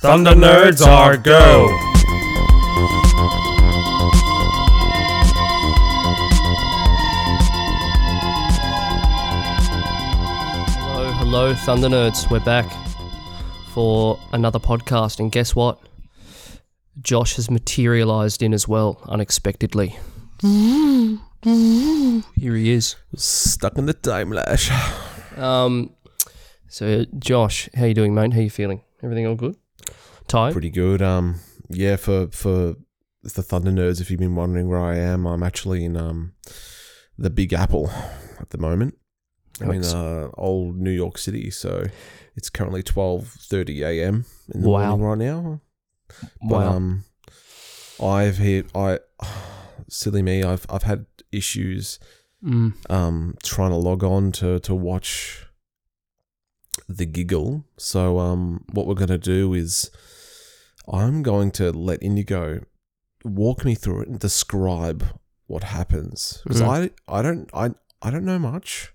Thunder Nerds are go! Hello, hello, Thunder Nerds. We're back for another podcast, and guess what? Josh has materialized in as well, unexpectedly. Here he is. Stuck in the time lash. Um, so Josh, how you doing, mate? How you feeling? Everything all good? Tired? Pretty good. Um, yeah, for for the Thunder Nerds, if you've been wondering where I am, I'm actually in um the Big Apple at the moment. I'm in uh, old New York City, so it's currently twelve thirty a.m. in the Wow. morning right now. But wow. um, I've hit I silly me. I've I've had issues Mm. um trying to log on to to watch the giggle. So um what we're gonna do is I'm going to let Indigo walk me through it and describe what happens. Because Mm. I I don't I I don't know much.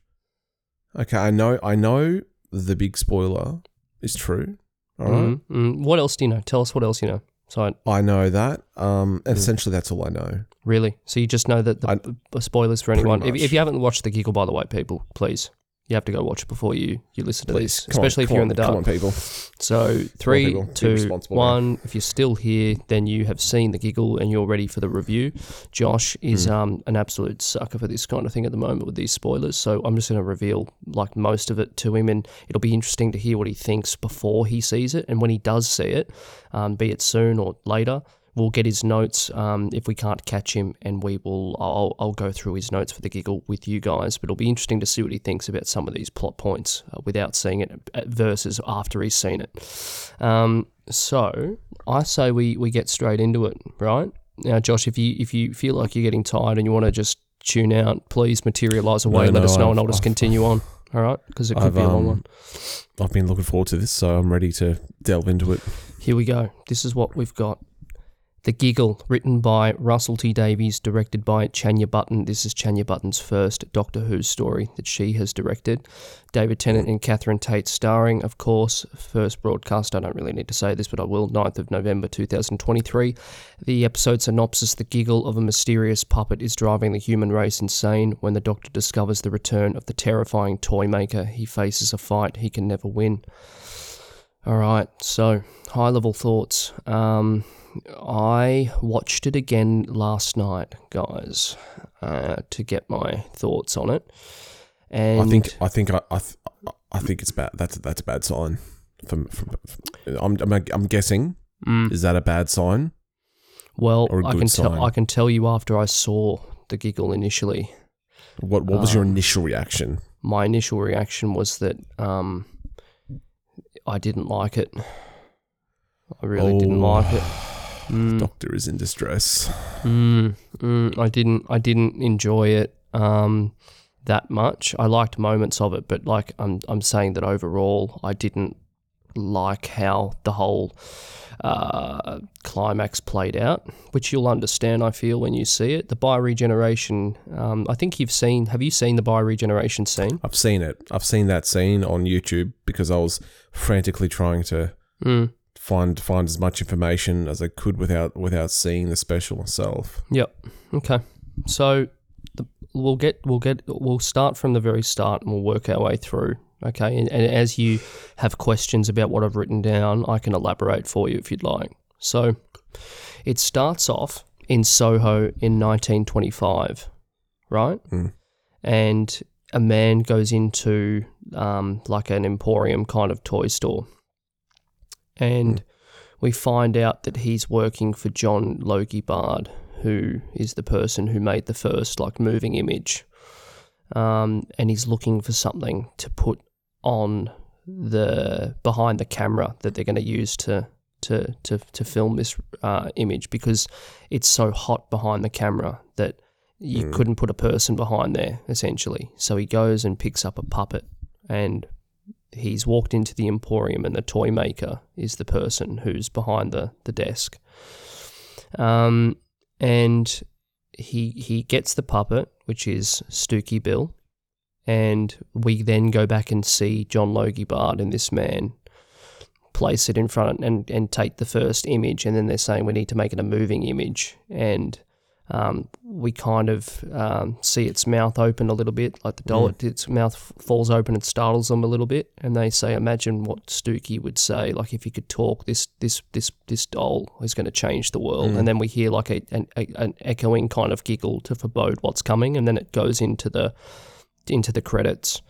Okay, I know I know the big spoiler is true. All right. Mm, mm. What else do you know? Tell us what else you know. So, I, I know that. Um and Mm. essentially that's all I know. really? So you just know that the I- spoilers for anyone. If, if you haven't watched the giggle, by the way, people, please, you have to go watch it before you you listen to Please. this, Come on, especially if you're on, in the dark. Come on, people. So three, people. Two, one. If you're still here, then you have seen the giggle and you're ready for the review. Josh is Hmm. um, an absolute sucker for this kind of thing at the moment with these spoilers. So I'm just going to reveal like most of it to him, and it'll be interesting to hear what he thinks before he sees it, and when he does see it, um, be it soon or later. We'll get his notes um, if we can't catch him, and we will. I'll, I'll go through his notes for the giggle with you guys. But it'll be interesting to see what he thinks about some of these plot points uh, without seeing it uh, versus after he's seen it. Um, so I say we, we get straight into it, right? Now, Josh, if you if you feel like you're getting tired and you want to just tune out, please materialize away. No, let no, us know, I've- and I'll just I've- continue on. All right, because it could I've, be a long um, one. I've been looking forward to this, so I'm ready to delve into it. Here we go. This is what we've got. The Giggle, written by Russell T Davies, directed by Chanya Button. This is Chanya Button's first Doctor Who story that she has directed. David Tennant and Catherine Tate starring, of course. First broadcast, I don't really need to say this, but I will. 9th of November 2023. The episode synopsis The giggle of a mysterious puppet is driving the human race insane. When the Doctor discovers the return of the terrifying toy maker, he faces a fight he can never win. All right, so high level thoughts. Um, I watched it again last night, guys, uh, to get my thoughts on it. And I think I think I I, th- I think it's bad. That's that's a bad sign. From, from, from I'm, I'm I'm guessing Mm, is that a bad sign? well, I can tell. I can tell you after I saw the giggle initially. What what was your Um, initial reaction? My initial reaction was that um, I didn't like it. I really didn't Oh. like it. Mm. Doctor is in distress. Mm, mm, I didn't. I didn't enjoy it um, that much. I liked moments of it, but like I'm, I'm saying that overall, I didn't like how the whole uh, climax played out, which you'll understand. I feel when you see it. The bi-regeneration. Um, I think you've seen. Have you seen the bi-regeneration scene? I've seen it. I've seen that scene on YouTube because I was frantically trying to Mm. Find find as much information as I could without without seeing the special myself. Yep. Okay. So the, we'll get we'll get we'll start from the very start and we'll work our way through. Okay. And, and as you have questions about what I've written down, I can elaborate for you if you'd like. So it starts off in Soho in 1925, right? Mm. And a man goes into um, like an emporium kind of toy store, and we find out that he's working for John Logie Baird, who is the person who made the first like moving image, um, and he's looking for something to put on the behind the camera that they're going to use to to to to film this uh, image because it's so hot behind the camera that you Mm. couldn't put a person behind there essentially. So he goes and picks up a puppet and he's walked into the emporium and the toy maker is the person who's behind the, the desk. Um, and he he gets the puppet, which is Stooky Bill, and we then go back and see John Logie Baird and this man place it in front and, and take the first image, and then they're saying we need to make it a moving image, and um, we kind of um, see its mouth open a little bit, like the doll. Mm. Its mouth f- falls open and startles them a little bit, and they say, "Imagine what Stooky would say, like if he could talk. This this this this doll is going to change the world." Mm. And then we hear like a, an, a an echoing kind of giggle to forebode what's coming, and then it goes into the into the credits.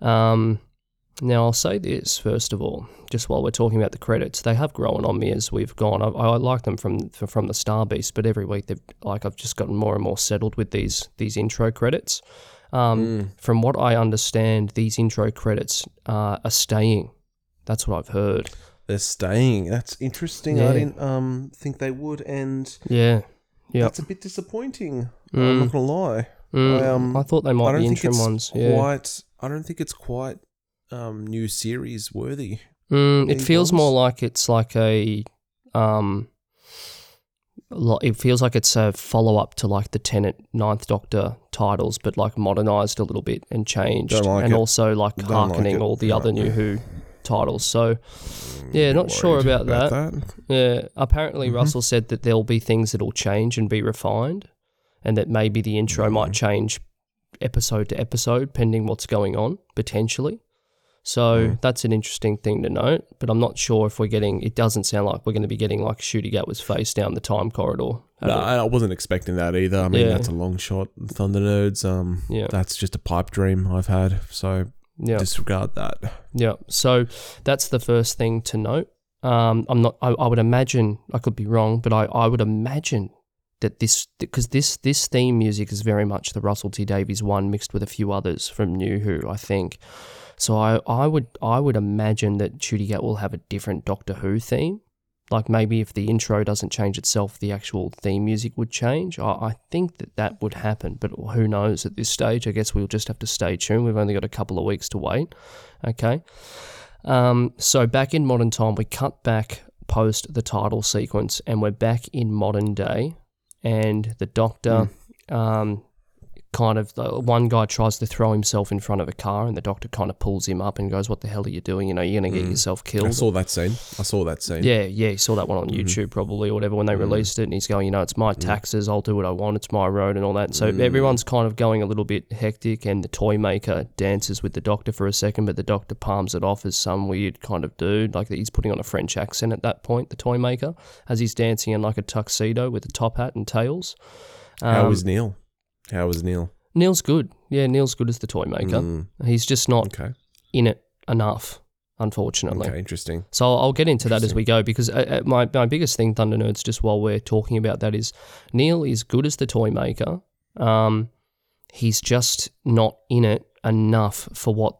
Um, now I'll say this first of all, just while we're talking about the credits, they have grown on me as we've gone. I, I like them from from the Star Beast, but every week they've like I've just gotten more and more settled with these these intro credits. Um, Mm. From what I understand, these intro credits uh, are staying. That's what I've heard. They're staying. That's interesting. Yeah. I didn't um think they would, and Yeah, yeah, that's a bit disappointing. I'm Mm. not gonna lie. Mm, I, um, I thought they might be interim ones. Yeah, quite. I don't think it's quite um new series worthy. Mm, it feels ones? more like it's like a um it feels like it's a follow up to like the Tennant Ninth Doctor titles, but like modernized a little bit and changed, like and it. also like Don't harkening it. all the other. New Who titles. So Yeah, not sure worried about that. that. yeah, apparently Mhm. Russell said that there'll be things that'll change and be refined, and that maybe the intro might Mhm. change episode to episode, pending what's going on potentially. So Mm. that's an interesting thing to note, but I'm not sure if we're getting. It doesn't sound like we're going to be getting like Ncuti Gatwa's face down the time corridor. No, I wasn't expecting that either. I mean, Yeah. that's a long shot. Thunder Nerds. Um, Yeah. that's just a pipe dream I've had. So yeah, disregard that. yeah. So that's the first thing to note. Um, I'm not. I, I would imagine. I could be wrong, but I, I would imagine that this because this this theme music is very much the Russell T Davies one mixed with a few others from New Who. I think. So I, I would I would imagine that Ncuti Gatwa will have a different Doctor Who theme. Like maybe if the intro doesn't change itself, the actual theme music would change. I, I think that that would happen, but who knows at this stage? I guess we'll just have to stay tuned. We've only got a couple of weeks to wait. Okay. Um, so back in modern time, we cut back post the title sequence, and we're back in modern day, and the Doctor. Um, kind of the one guy tries to throw himself in front of a car and the doctor kind of pulls him up and goes what the hell are you doing you know you're going to get Mm. yourself I saw that scene. I saw that scene. yeah, yeah, you saw that one on Mhm. YouTube probably or whatever when they Mm. released it, and he's going, you know, it's my taxes, I'll do what I want, it's my road and all that. So Mm. everyone's kind of going a little bit hectic, and the toy maker dances with the doctor for a second, but the doctor palms it off as some weird kind of dude, like he's putting on a French accent at that point. The toy maker, as he's dancing in like a tuxedo with a top hat and tails. How Um, was Neil? How was Neil? Neil's good? Yeah, Neil's good as the toy maker. Mm, He's just not okay. in it enough, unfortunately. Okay. Interesting. So I'll I'll get into that as we go because uh, uh, my my biggest thing, Thunder Nerds, just while we're talking about that, is Neil is good as the toy maker. Um, he's just not in it enough for what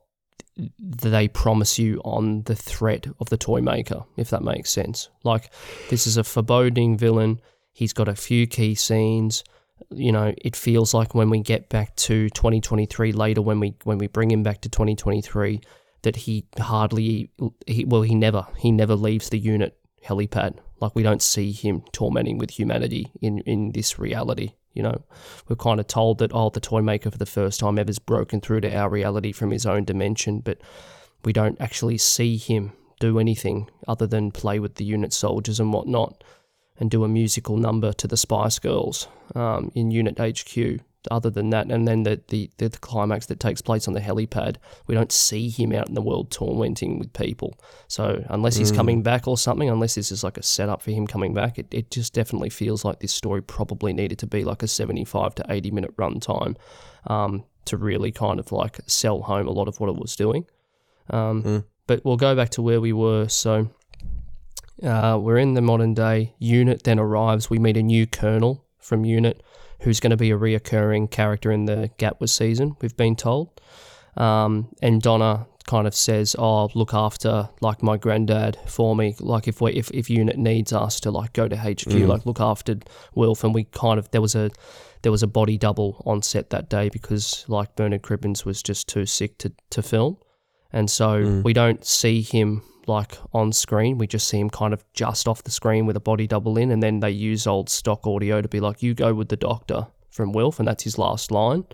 they promise you on the threat of the toy maker, if that makes sense. Like this is a foreboding villain. He's got a few key scenes. You know, it feels like when we get back to 2023 later, when we when we bring him back to 2023, that he hardly he well he never he never leaves the unit helipad. Like we don't see him tormenting with humanity in in this reality you know? We're kind of told that oh the toy maker for the first time ever's broken through to our reality from his own dimension but we don't actually see him do anything other than play with the unit soldiers and whatnot and do a musical number to the Spice Girls um, in Unit HQ. Other than that, and then the, the, the climax that takes place on the helipad, we don't see him out in the world tormenting with people. So unless he's Mm. coming back or something, unless this is like a setup for him coming back, it, it just definitely feels like this story probably needed to be like a 75 to 80 minute run time um, to really kind of like sell home a lot of what it was doing. Um, Mm. But we'll go back to where we were. So uh, we're in the modern day. Unit then arrives. We meet a new colonel from Unit who's going to be a reoccurring character in the Gatwa season, we've been told. Um, and Donna kind of says, "Oh, look after like my granddad for me. Like if we if, if Unit needs us to like go to HQ, Mm. like look after Wilf." And we kind of there was a there was a body double on set that day because like Bernard Cribbins was just too sick to to film, and so Mm. we don't see him like on screen. We just see him kind of just off the screen with a body double in, and then they use old stock audio to be like, "You go with the doctor from Wilf, and that's his last line,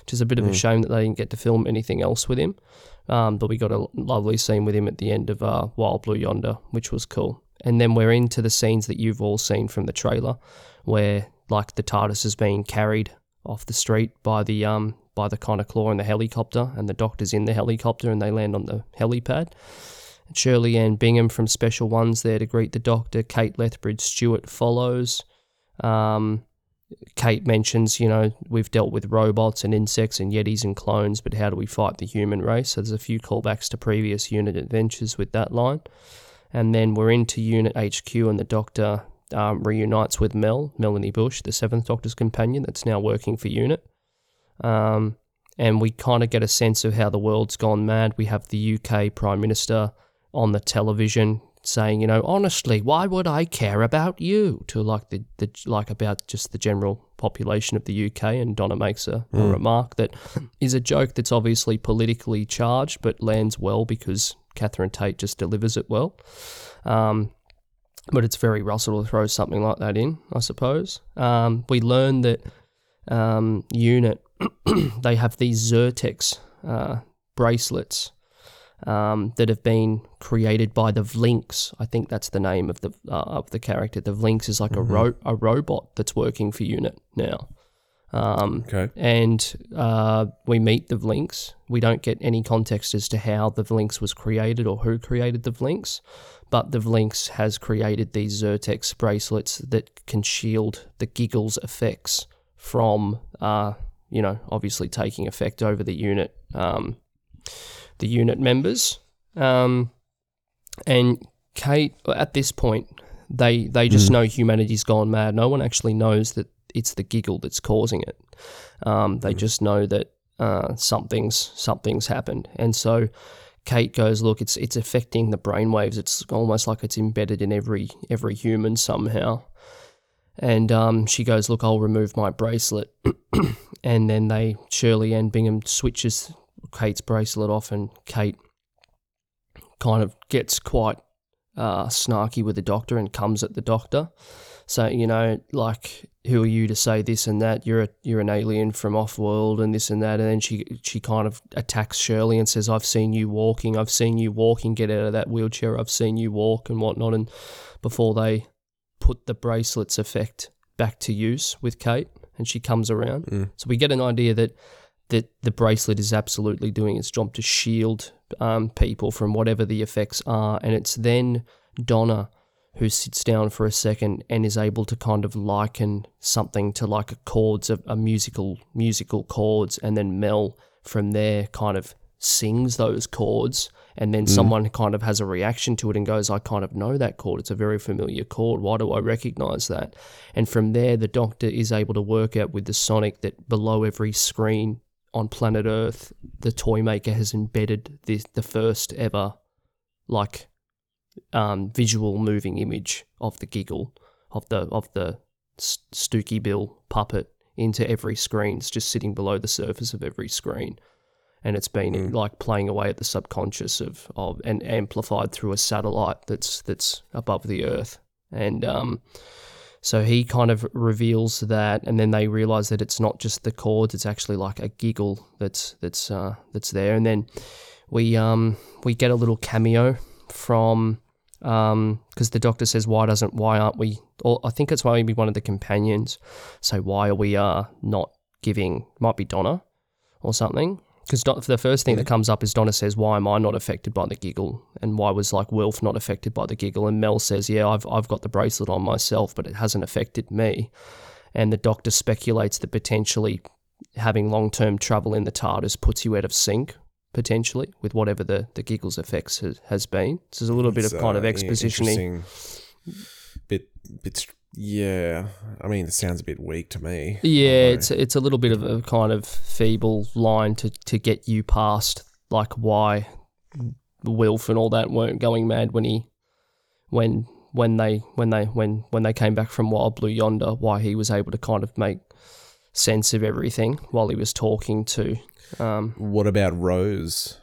which is a bit of a shame that they didn't get to film anything else with him. Um, but we got a lovely scene with him at the end of uh, Wild Blue Yonder, which was cool. And then we're into the scenes that you've all seen from the trailer, where like the TARDIS is being carried off the street by the um by the kind of claw in the helicopter, and the doctor's in the helicopter, and they land on the helipad. Shirley Anne Bingham from Special Ones there to greet the doctor. Kate Lethbridge Stewart follows. Um, Kate mentions, you know, we've dealt with robots and insects and yetis and clones, but how do we fight the human race? So there's a few callbacks to previous unit adventures with that line. And then we're into Unit HQ, and the Doctor um, reunites with Mel, Melanie Bush, the Seventh Doctor's companion that's now working for Unit. Um, and we kind of get a sense of how the world's gone mad. We have the UK Prime Minister on the television saying, you know, honestly, why would I care about you? To like the, the like about just the general population of the UK, and Donna makes a, a remark that is a joke that's obviously politically charged, but lands well because Catherine Tate just delivers it well. Um, but it's very Russell to throw something like that in, I suppose. Um, we learn that um, unit they have these Zertex uh, bracelets um, that have been created by the Vlinx. I think that's the name of the uh, of the character. The Vlinx is like a ro- a robot that's working for Unit now. Um, Okay. and uh, we meet the Vlinx. We don't get any context as to how the Vlinx was created or who created the Vlinx, but the Vlinx has created these Zertex bracelets that can shield the Giggles effects from, uh, you know, obviously taking effect over the unit, um, the unit members. Um, and Kate, at this point, they they just know humanity's gone mad. No one actually knows that it's the giggle that's causing it. Um, they just know that uh, something's something's happened, and so Kate goes, "Look, it's it's affecting the brainwaves. It's almost like it's embedded in every every human somehow." And um, she goes, "Look, I'll remove my bracelet." and then they Shirley Anne Bingham switches Kate's bracelet off, and Kate kind of gets quite uh, snarky with the doctor and comes at the doctor. So you know, like, who are you to say this and that? You're a, you're an alien from off world and this and that. And then she she kind of attacks Shirley and says, "I've seen you walking. I've seen you walking. Get out of that wheelchair. I've seen you walk and whatnot." And before they put the bracelets effect back to use with Kate, and she comes around, so we get an idea that that the bracelet is absolutely doing its job to shield um, people from whatever the effects are. And it's then Donna who sits down for a second and is able to kind of liken something to like a chords, a, a musical musical chords, and then Mel from there kind of sings those chords. And then someone kind of has a reaction to it and goes i kind of know that chord. It's a very familiar chord. Why do i recognize that? And from there the doctor is able to work out with the sonic that below every screen on planet Earth, the toy maker has embedded the the first ever like um, visual moving image of the giggle of the of the Stooky Bill puppet into every screen. It's just sitting below the surface of every screen, and it's been like playing away at the subconscious of of and amplified through a satellite that's that's above the Earth, and um. So he kind of reveals that, and then they realize that it's not just the chords; it's actually like a giggle that's that's uh, that's there. And then we um we get a little cameo from um because the doctor says, "Why doesn't why aren't we?" Or I think it's why maybe one of the companions So "Why are we uh not giving?" Might be Donna or something. Because the first thing that comes up is Donna says, "Why am I not affected by the giggle?" And why was like Wilf not affected by the giggle? And Mel says, "Yeah, I've I've got the bracelet on myself, but it hasn't affected me." And the Doctor speculates that potentially having long term travel in the TARDIS puts you out of sync potentially with whatever the the giggles effects has, has been. So there's a little bit of It's, kind of uh, expositioning. interesting. Bit, bit. Yeah, I mean, it sounds a bit weak to me. Yeah, it's it's a little bit of a kind of feeble line to to get you past like why Wilf and all that weren't going mad when he when when they when they when when they came back from Wild Blue Yonder, why he was able to kind of make sense of everything while he was talking to um, What about Rose?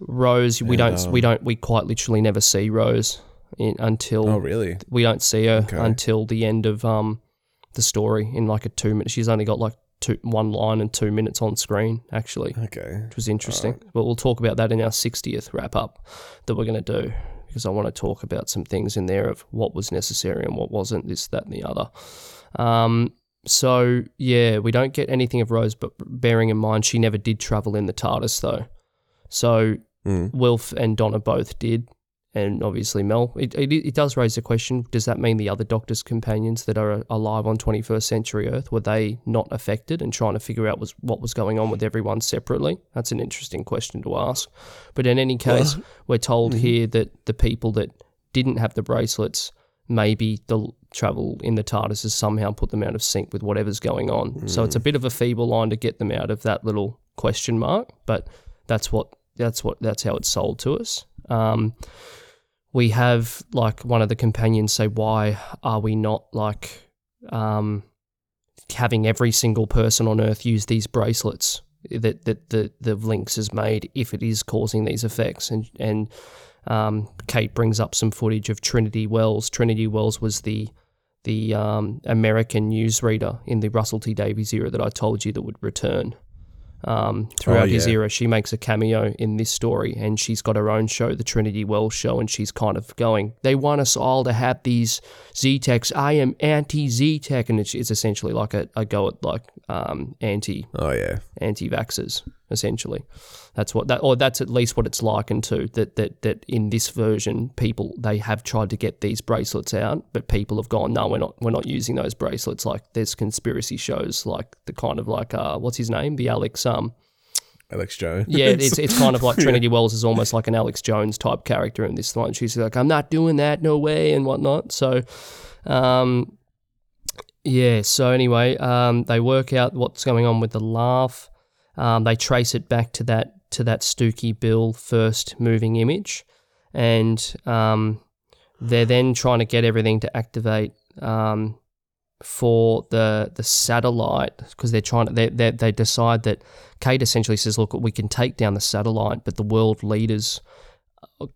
Rose. We And, don't we um, don't we quite literally never see Rose in, until Oh, really? we don't see her Okay. until the end of um the story in like a two minute. She's only got like two one line and two minutes on screen actually, Okay. which was interesting. But we'll talk about that in our sixtieth wrap up that we're going to do because I want to talk about some things in there of what was necessary and what wasn't. This, that, and the other. Um, so yeah, we don't get anything of Rose, but bearing in mind she never did travel in the TARDIS though. So Mm. Wilf and Donna both did, and obviously Mel. It, it, it does raise the question: Does that mean the other Doctor's companions that are alive on 21st century Earth were they not affected and trying to figure out was what was going on with everyone separately? That's an interesting question to ask. But in any case, we're told here that the people that didn't have the bracelets, maybe the travel in the TARDIS has somehow put them out of sync with whatever's going on. So it's a bit of a feeble line to get them out of that little question mark, but that's what that's what that's how it's sold to us. Um, we have like one of the companions say, "Why are we not like um, having every single person on Earth use these bracelets that that the the links has made if it is causing these effects?" And and um, Kate brings up some footage of Trinity Wells. Trinity Wells was the the um, American newsreader in the Russell T Davies era that I told you that would return um, throughout his yeah. era. She makes a cameo in this story, and she's got her own show, the Trinity Wells Show, and she's kind of going, "They want us all to have these Z Techs. I am anti Z Tech," and it's, it's essentially like a, a go at like um, anti Oh yeah. anti vaxxers, essentially. That's what that, or that's at least what it's likened to. That that that in this version, people they have tried to get these bracelets out, but people have gone, no, we're not, we're not using those bracelets. Like there's conspiracy shows, like the kind of like, uh, what's his name, the Alex, um, Alex Jones. yeah, it's it's kind of like Trinity Wells is almost like an Alex Jones type character in this one. She's like, I'm not doing that, no way, and whatnot. So, um, yeah. So anyway, um, they work out what's going on with the laugh. Um, they trace it back to that to that Stooky Bill first moving image, and um, they're then trying to get everything to activate. Um, for the the satellite because they're trying to they, they they decide that Kate essentially says, "Look, we can take down the satellite, but the world leaders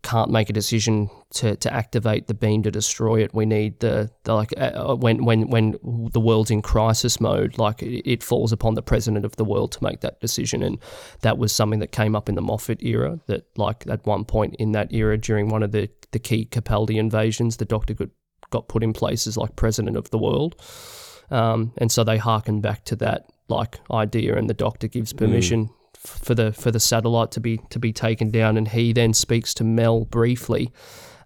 can't make a decision to, to activate the beam to destroy it. We need the, the like uh, when when when the world's in crisis mode, like it, it falls upon the president of the world to make that decision. And that was something that came up in the Moffat era. That like at one point in that era, during one of the the key Capaldi invasions, the Doctor got got put in place as like president of the world. Um, and so they harken back to that like idea, and the Doctor gives permission f- for the for the satellite to be to be taken down, and he then speaks to Mel briefly,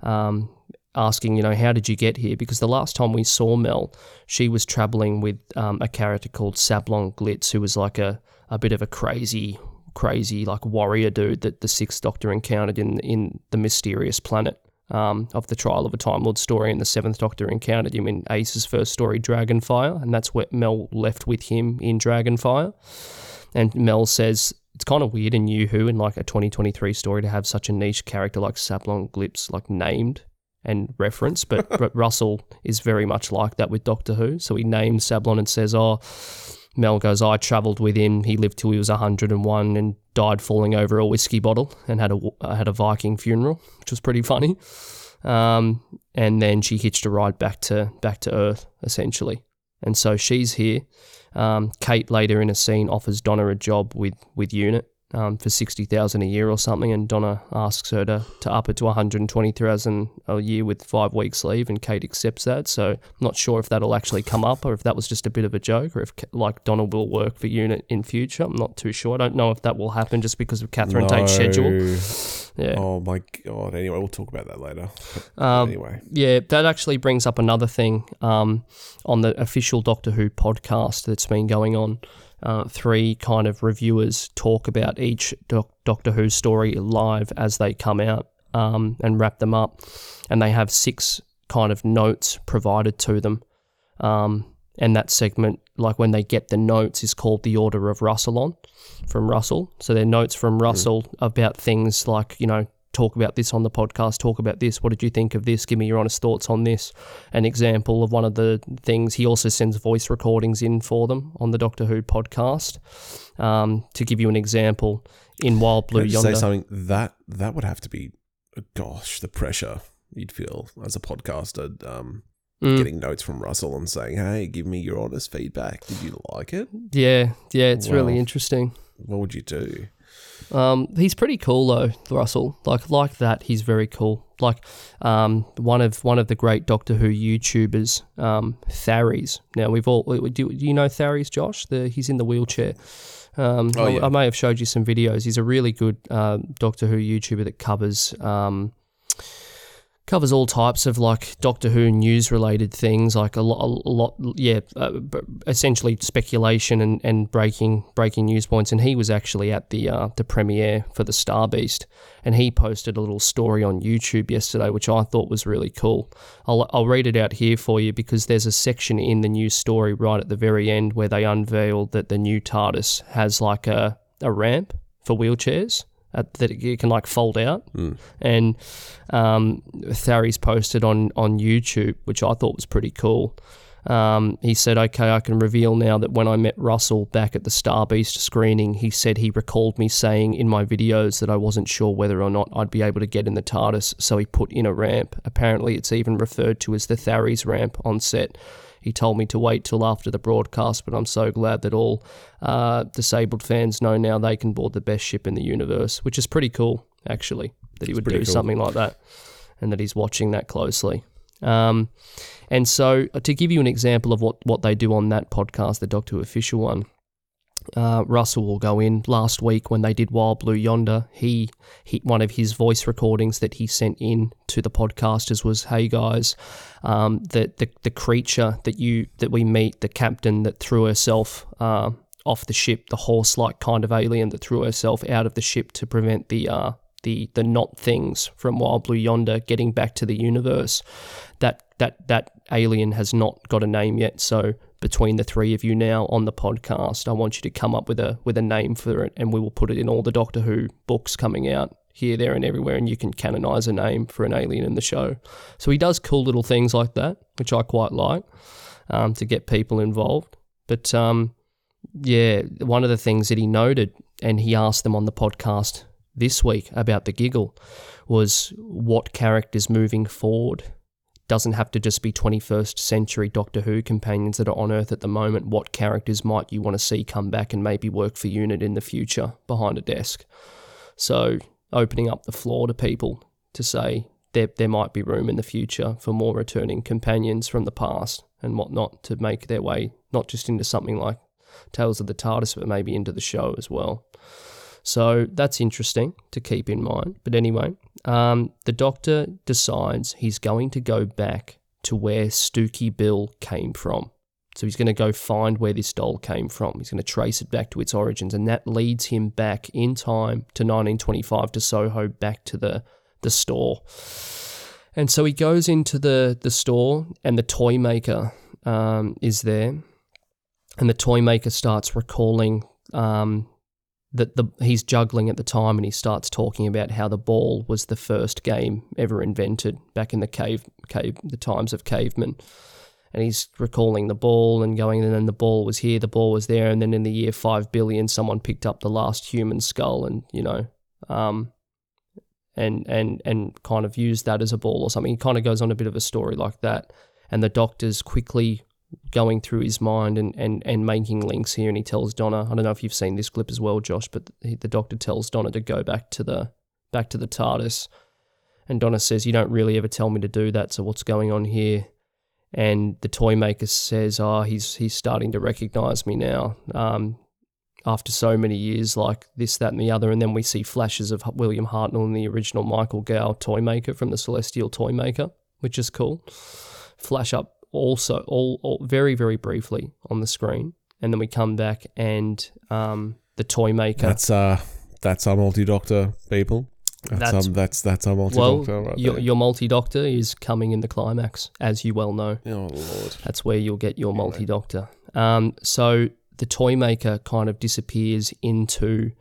um, asking, you know, how did you get here? Because the last time we saw Mel, she was traveling with um, a character called Sabalom Glitz, who was like a a bit of a crazy crazy like warrior dude that the Sixth Doctor encountered in in the mysterious planet um, of the Trial of a Time Lord story, and the Seventh Doctor encountered him in Ace's first story, Dragonfire, and that's where Mel left with him in Dragonfire. And Mel says it's kind of weird in New Who in like a 2023 story to have such a niche character like Sabalom Glitz like named and referenced, but, but Russell is very much like that with Doctor Who. So he names Sabalom and says, "Oh." Mel goes, I travelled with him. He lived till he was 101 and died falling over a whiskey bottle and had a, uh, had a Viking funeral, which was pretty funny. Um, and then she hitched a ride back to back to Earth, essentially. And so she's here. Um, Kate later in a scene offers Donna a job with with Unit um, for sixty thousand a year or something, and Donna asks her to, to up it to one hundred and twenty thousand a year with five weeks leave, and Kate accepts that. So I'm not sure if that'll actually come up, or if that was just a bit of a joke, or if like Donna will work for Unit in future. I'm not too sure. I don't know if that will happen just because of Catherine Tate's schedule. Yeah. Oh my god. Anyway, we'll talk about that later. Um, anyway. Yeah, that actually brings up another thing um, on the official Doctor Who podcast that's been going on. Uh, three kind of reviewers talk about each doc- Doctor Who story live as they come out um, and wrap them up, and they have six kind of notes provided to them. Um, and that segment, like when they get the notes, is called the Order of Russelon from Russell. So they're notes from Russell about things like, you know, talk about this on the podcast, talk about this. What did you think of this? Give me your honest thoughts on this. An example of one of the things he also sends voice recordings in for them on the Doctor Who podcast. Um, to give you an example, in Wild Blue I say something that that would have to be gosh, the pressure you'd feel as a podcaster. Um Mm. getting notes from Russell and saying, "Hey, give me your honest feedback. Did you like it? Yeah, yeah, it's really interesting. What would you do?" Um, he's pretty cool though, Russell. Like like that, he's very cool. Like um, one of one of the great Doctor Who YouTubers, um, Tharies. Now we've all do, do you know Tharies, Josh? The he's in the wheelchair. Um, Oh, I. I may have showed you some videos. He's a really good uh, Doctor Who YouTuber that covers um, covers all types of like Doctor Who news related things, like a lot, a lot, yeah, uh, essentially speculation and, and breaking breaking news points. And he was actually at the uh, the premiere for the Star Beast, and he posted a little story on YouTube yesterday, which I thought was really cool. I'll I'll read it out here for you because there's a section in the news story right at the very end where they unveiled that the new TARDIS has like a a ramp for wheelchairs. Uh, that it can like fold out, and um, Thary's posted on on YouTube, which I thought was pretty cool. Um, he said, "Okay, I can reveal now that when I met Russell back at the Star Beast screening, he said he recalled me saying in my videos that I wasn't sure whether or not I'd be able to get in the TARDIS, so he put in a ramp. Apparently, it's even referred to as the Thary's ramp on set." He told me to wait till after the broadcast, but I'm so glad that all uh, disabled fans know now they can board the best ship in the universe, which is pretty cool, actually, that he would do cool. something like that and that he's watching that closely. Um, and so, uh, to give you an example of what, what they do on that podcast, the Doctor Who official one, uh, Russell will go in. Last week when they did Wild Blue Yonder, he, he one of his voice recordings that he sent in to the podcasters was, "Hey guys, um, the, the the creature that you that we meet, the captain that threw herself uh, off the ship, the horse-like kind of alien that threw herself out of the ship to prevent the uh, the the not things from Wild Blue Yonder getting back to the universe. That that that alien has not got a name yet. So between the three of you now on the podcast, I want you to come up with a with a name for it, and we will put it in all the Doctor Who books coming out here, there, and everywhere, and you can canonize a name for an alien in the show. So he does cool little things like that, which I quite like um, to get people involved. But um, yeah, one of the things that he noted, and he asked them on the podcast this week about the giggle, was what characters moving forward doesn't have to just be 21st century Doctor Who companions that are on Earth at the moment. What characters might you want to see come back and maybe work for UNIT in the future behind a desk? So, opening up the floor to people to say there, there might be room in the future for more returning companions from the past and whatnot to make their way not just into something like Tales of the TARDIS, but maybe into the show as well. So that's interesting to keep in mind. But anyway, um, the Doctor decides he's going to go back to where Stooky Bill came from. So he's going to go find where this doll came from. He's going to trace it back to its origins, and that leads him back in time to 1925 to Soho, back to the the store. And so he goes into the the store, and the toy maker um, is there, and the toy maker starts recalling um, that the he's juggling at the time, and he starts talking about how the ball was the first game ever invented back in the cave cave the times of cavemen. And he's recalling the ball and going, and then the ball was here, the ball was there, and then in the year five billion, someone picked up the last human skull, and you know, um, and and and kind of used that as a ball or something. He kind of goes on a bit of a story like that, and the doctor's quickly going through his mind and, and, and making links here, and he tells Donna. I don't know if you've seen this clip as well, Josh, but he, the doctor tells Donna to go back to the back to the TARDIS, and Donna says, "You don't really ever tell me to do that. So what's going on here?" And the toy maker says, "Oh, he's he's starting to recognize me now." Um, after so many years, like this, that, and the other, and then we see flashes of William Hartnell and the original Michael Gow toy maker from the Celestial Toy Maker, which is cool. Flash up also all, all very very briefly on the screen, and then we come back and um, the toy maker. That's uh, that's our multi doctor people. That's That's- um, that's that's our multi well, doctor right your, your multi doctor is coming in the climax, as you well know. oh lord. That's where you'll get your multi doctor. Um, so the toy maker kind of disappears into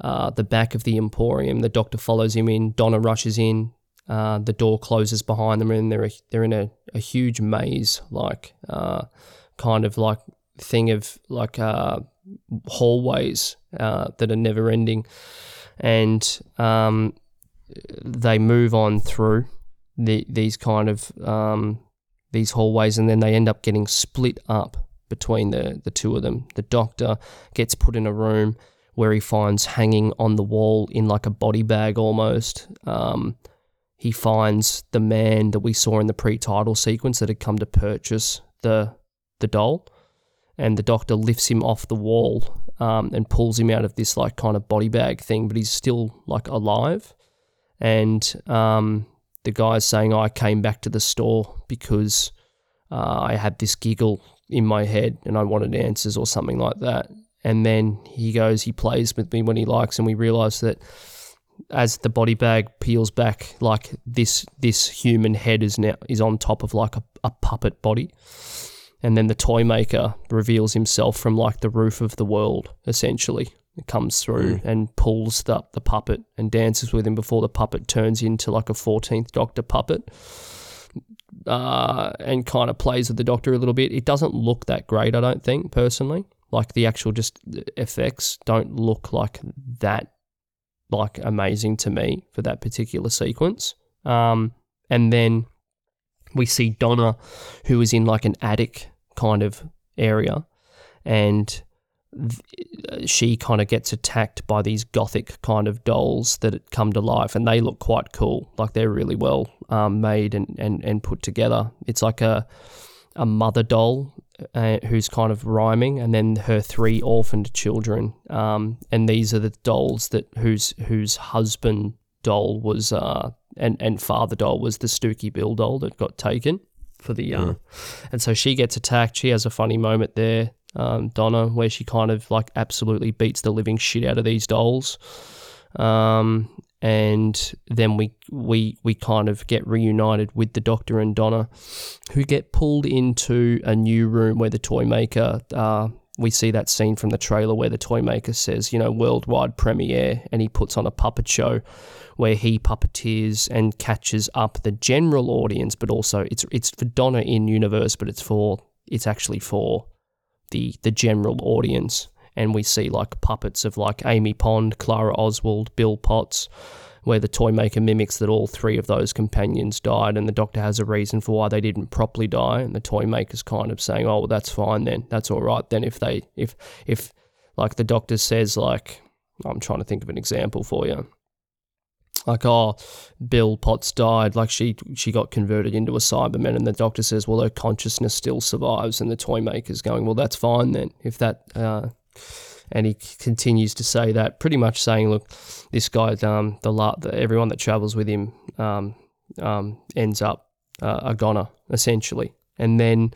uh, the back of the emporium. The doctor follows him in. Donna rushes in. Uh, the door closes behind them, and they're they're in a, a huge maze, like uh, kind of like thing of like uh, hallways uh, that are never ending, and um, they move on through the, these kind of um, these hallways, and then they end up getting split up between the the two of them. The doctor gets put in a room where he finds hanging on the wall in like a body bag almost. Um, he finds the man that we saw in the pre-title sequence that had come to purchase the the doll, and the doctor lifts him off the wall um, and pulls him out of this like kind of body bag thing, but he's still like alive. And um, the guy's saying, "I came back to the store because uh, I had this giggle in my head and I wanted answers or something like that." And then he goes, he plays with me when he likes, and we realize that as the body bag peels back, like this this human head is now is on top of like a, a puppet body. And then the toy maker reveals himself from like the roof of the world, essentially. It comes through and pulls the, the puppet and dances with him before the puppet turns into like a 14th Doctor puppet. Uh, and kind of plays with the Doctor a little bit. It doesn't look that great, I don't think, personally. Like the actual just effects don't look like that like amazing to me for that particular sequence. Um, and then we see Donna, who is in like an attic kind of area, and th- she kind of gets attacked by these gothic kind of dolls that come to life, and they look quite cool. Like they're really well um, made and, and, and put together. It's like a a mother doll uh, who's kind of rhyming, and then her three orphaned children. Um, and these are the dolls that whose whose husband doll was uh, and and father doll was the Stooky Bill doll that got taken for the uh, and so she gets attacked. She has a funny moment there, um, Donna, where she kind of like absolutely beats the living shit out of these dolls. Um, and then we we we kind of get reunited with the Doctor and Donna, who get pulled into a new room where the toy maker. Uh, we see that scene from the trailer where the toy maker says, you know, worldwide premiere, and he puts on a puppet show where he puppeteers and catches up the general audience, but also it's it's for Donna in universe, but it's for it's actually for the the general audience and we see like puppets of like Amy Pond, Clara Oswald, Bill Potts, where the toy maker mimics that all three of those companions died, and the doctor has a reason for why they didn't properly die, and the toy maker's kind of saying, "Oh, well, that's fine then, that's all right then." If they, if if like the doctor says, like I'm trying to think of an example for you. Like, oh, Bill Potts died. Like she she got converted into a Cyberman, and the doctor says, well, her consciousness still survives, and the toy maker's going, well, that's fine then. If that uh, and he continues to say that, pretty much saying, "Look, this guy, um, the, the everyone that travels with him, um, um, ends up uh, a goner essentially." And then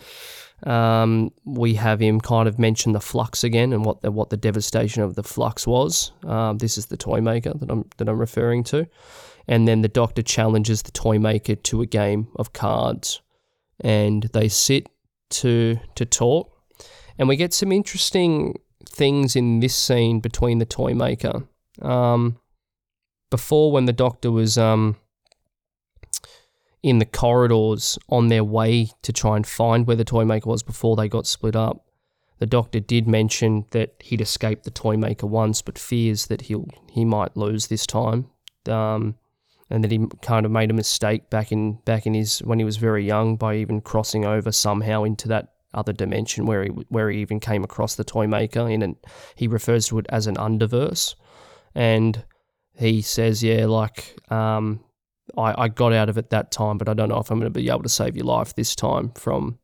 um, we have him kind of mention the flux again and what the, what the devastation of the flux was. Um, this is the toy maker that I'm that I'm referring to, and then the doctor challenges the toy maker to a game of cards, and they sit to to talk, and we get some interesting things in this scene between the toy maker. Um, before, when the doctor was um, in the corridors on their way to try and find where the toy maker was before they got split up, the doctor did mention that he'd escaped the toy maker once, but fears that he'll he might lose this time. Um, and that he kind of made a mistake back in back in his when he was very young by even crossing over somehow into that other dimension where he where he even came across the toy maker in and he refers to it as an underverse. And he says yeah like um, I, I got out of it that time but I don't know if I'm going to be able to save your life this time from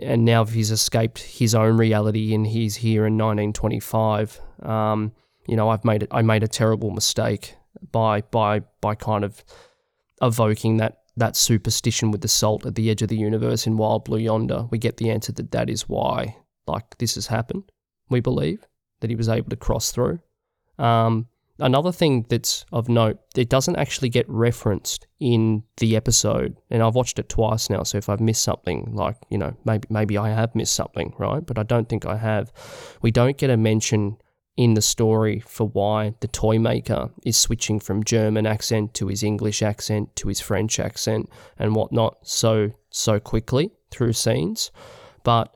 and now he's escaped his own reality and he's here in 1925 um, you know I've made it I made a terrible mistake by by by kind of evoking that that superstition with the salt at the edge of the universe in Wild Blue Yonder, we get the answer that that is why, like, this has happened. We believe that he was able to cross through. Um, another thing that's of note, it doesn't actually get referenced in the episode, and I've watched it twice now. So if I've missed something, like you know, maybe maybe I have missed something, right? But I don't think I have. We don't get a mention in the story for why the toy maker is switching from German accent to his English accent to his French accent and whatnot so so quickly through scenes. But